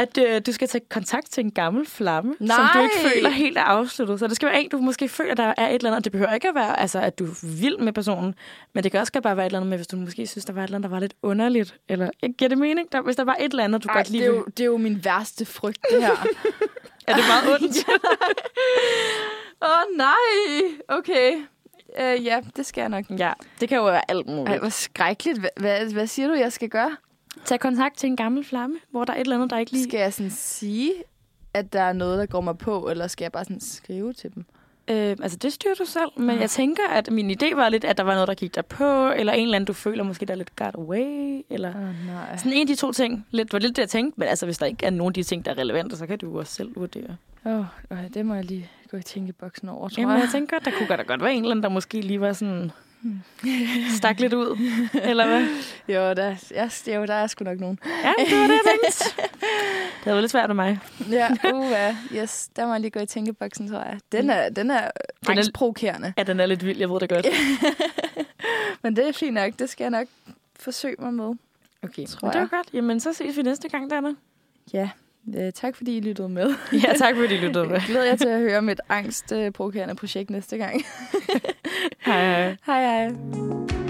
at øh, du skal tage kontakt til en gammel flamme, som du Nej! ikke føler helt er afsluttet. Så det skal være en, du måske føler, der er et eller andet. Det behøver ikke at være, altså, at du er vild med personen, men det kan også bare være et eller andet med, hvis du måske synes, der var et eller andet, der var lidt underligt. Eller, jeg giver det mening? Der, hvis der var et eller andet, du Ej, godt det, lige er jo, det er jo min værste frygt, det her. [laughs] Er det meget ondt? [laughs] Åh, oh, nej. Okay. Uh, ja, det skal jeg nok. ja, det kan jo være alt muligt. Ej, hvor skrækkeligt. Hvad, hvad siger du, jeg skal gøre? Tag kontakt til en gammel flamme, hvor der er et eller andet, der ikke lige... Skal jeg sådan sige, at der er noget, der går mig på, eller skal jeg bare sådan skrive til dem? Øh, altså, det styrer du selv, men Ja. jeg tænker, at min idé var lidt, at der var noget, der gik der på, eller en eller anden, du føler måske, der er lidt got away, eller... Oh, nej. Sådan en af de to ting. Lidt, var lidt det, jeg tænkte, men altså, hvis der ikke er nogen af de ting, der er relevante, så kan du også selv vurdere. Åh, oh, det må jeg lige gå i tænkeboksen over, tror Jamen, jeg. jeg tænker godt, der kunne da godt være en eller anden, der måske lige var sådan... Stak lidt ud, eller hvad? [laughs] Jo, der, jeg, jo, der er sgu nok nogen. Ja, det var det, jeg. [laughs] Det havde været lidt svært med mig. Ja, [laughs] uh, yes, der må jeg lige gå i tænkeboksen, tror jeg. Den er, den er Den er- angstprovokerende. Ja, den er lidt vild, jeg ved det godt. Men det er fint nok. Det skal jeg nok forsøge mig med. Okay, Tror men det var jeg. godt. Jamen, så ses vi næste gang, Danne. Ja, øh, tak fordi I lyttede med. Ja, tak fordi I lyttede [laughs] med. Jeg glæder jer til at høre om et angstprovokerende projekt næste gang. Hej, hej. Hej hej.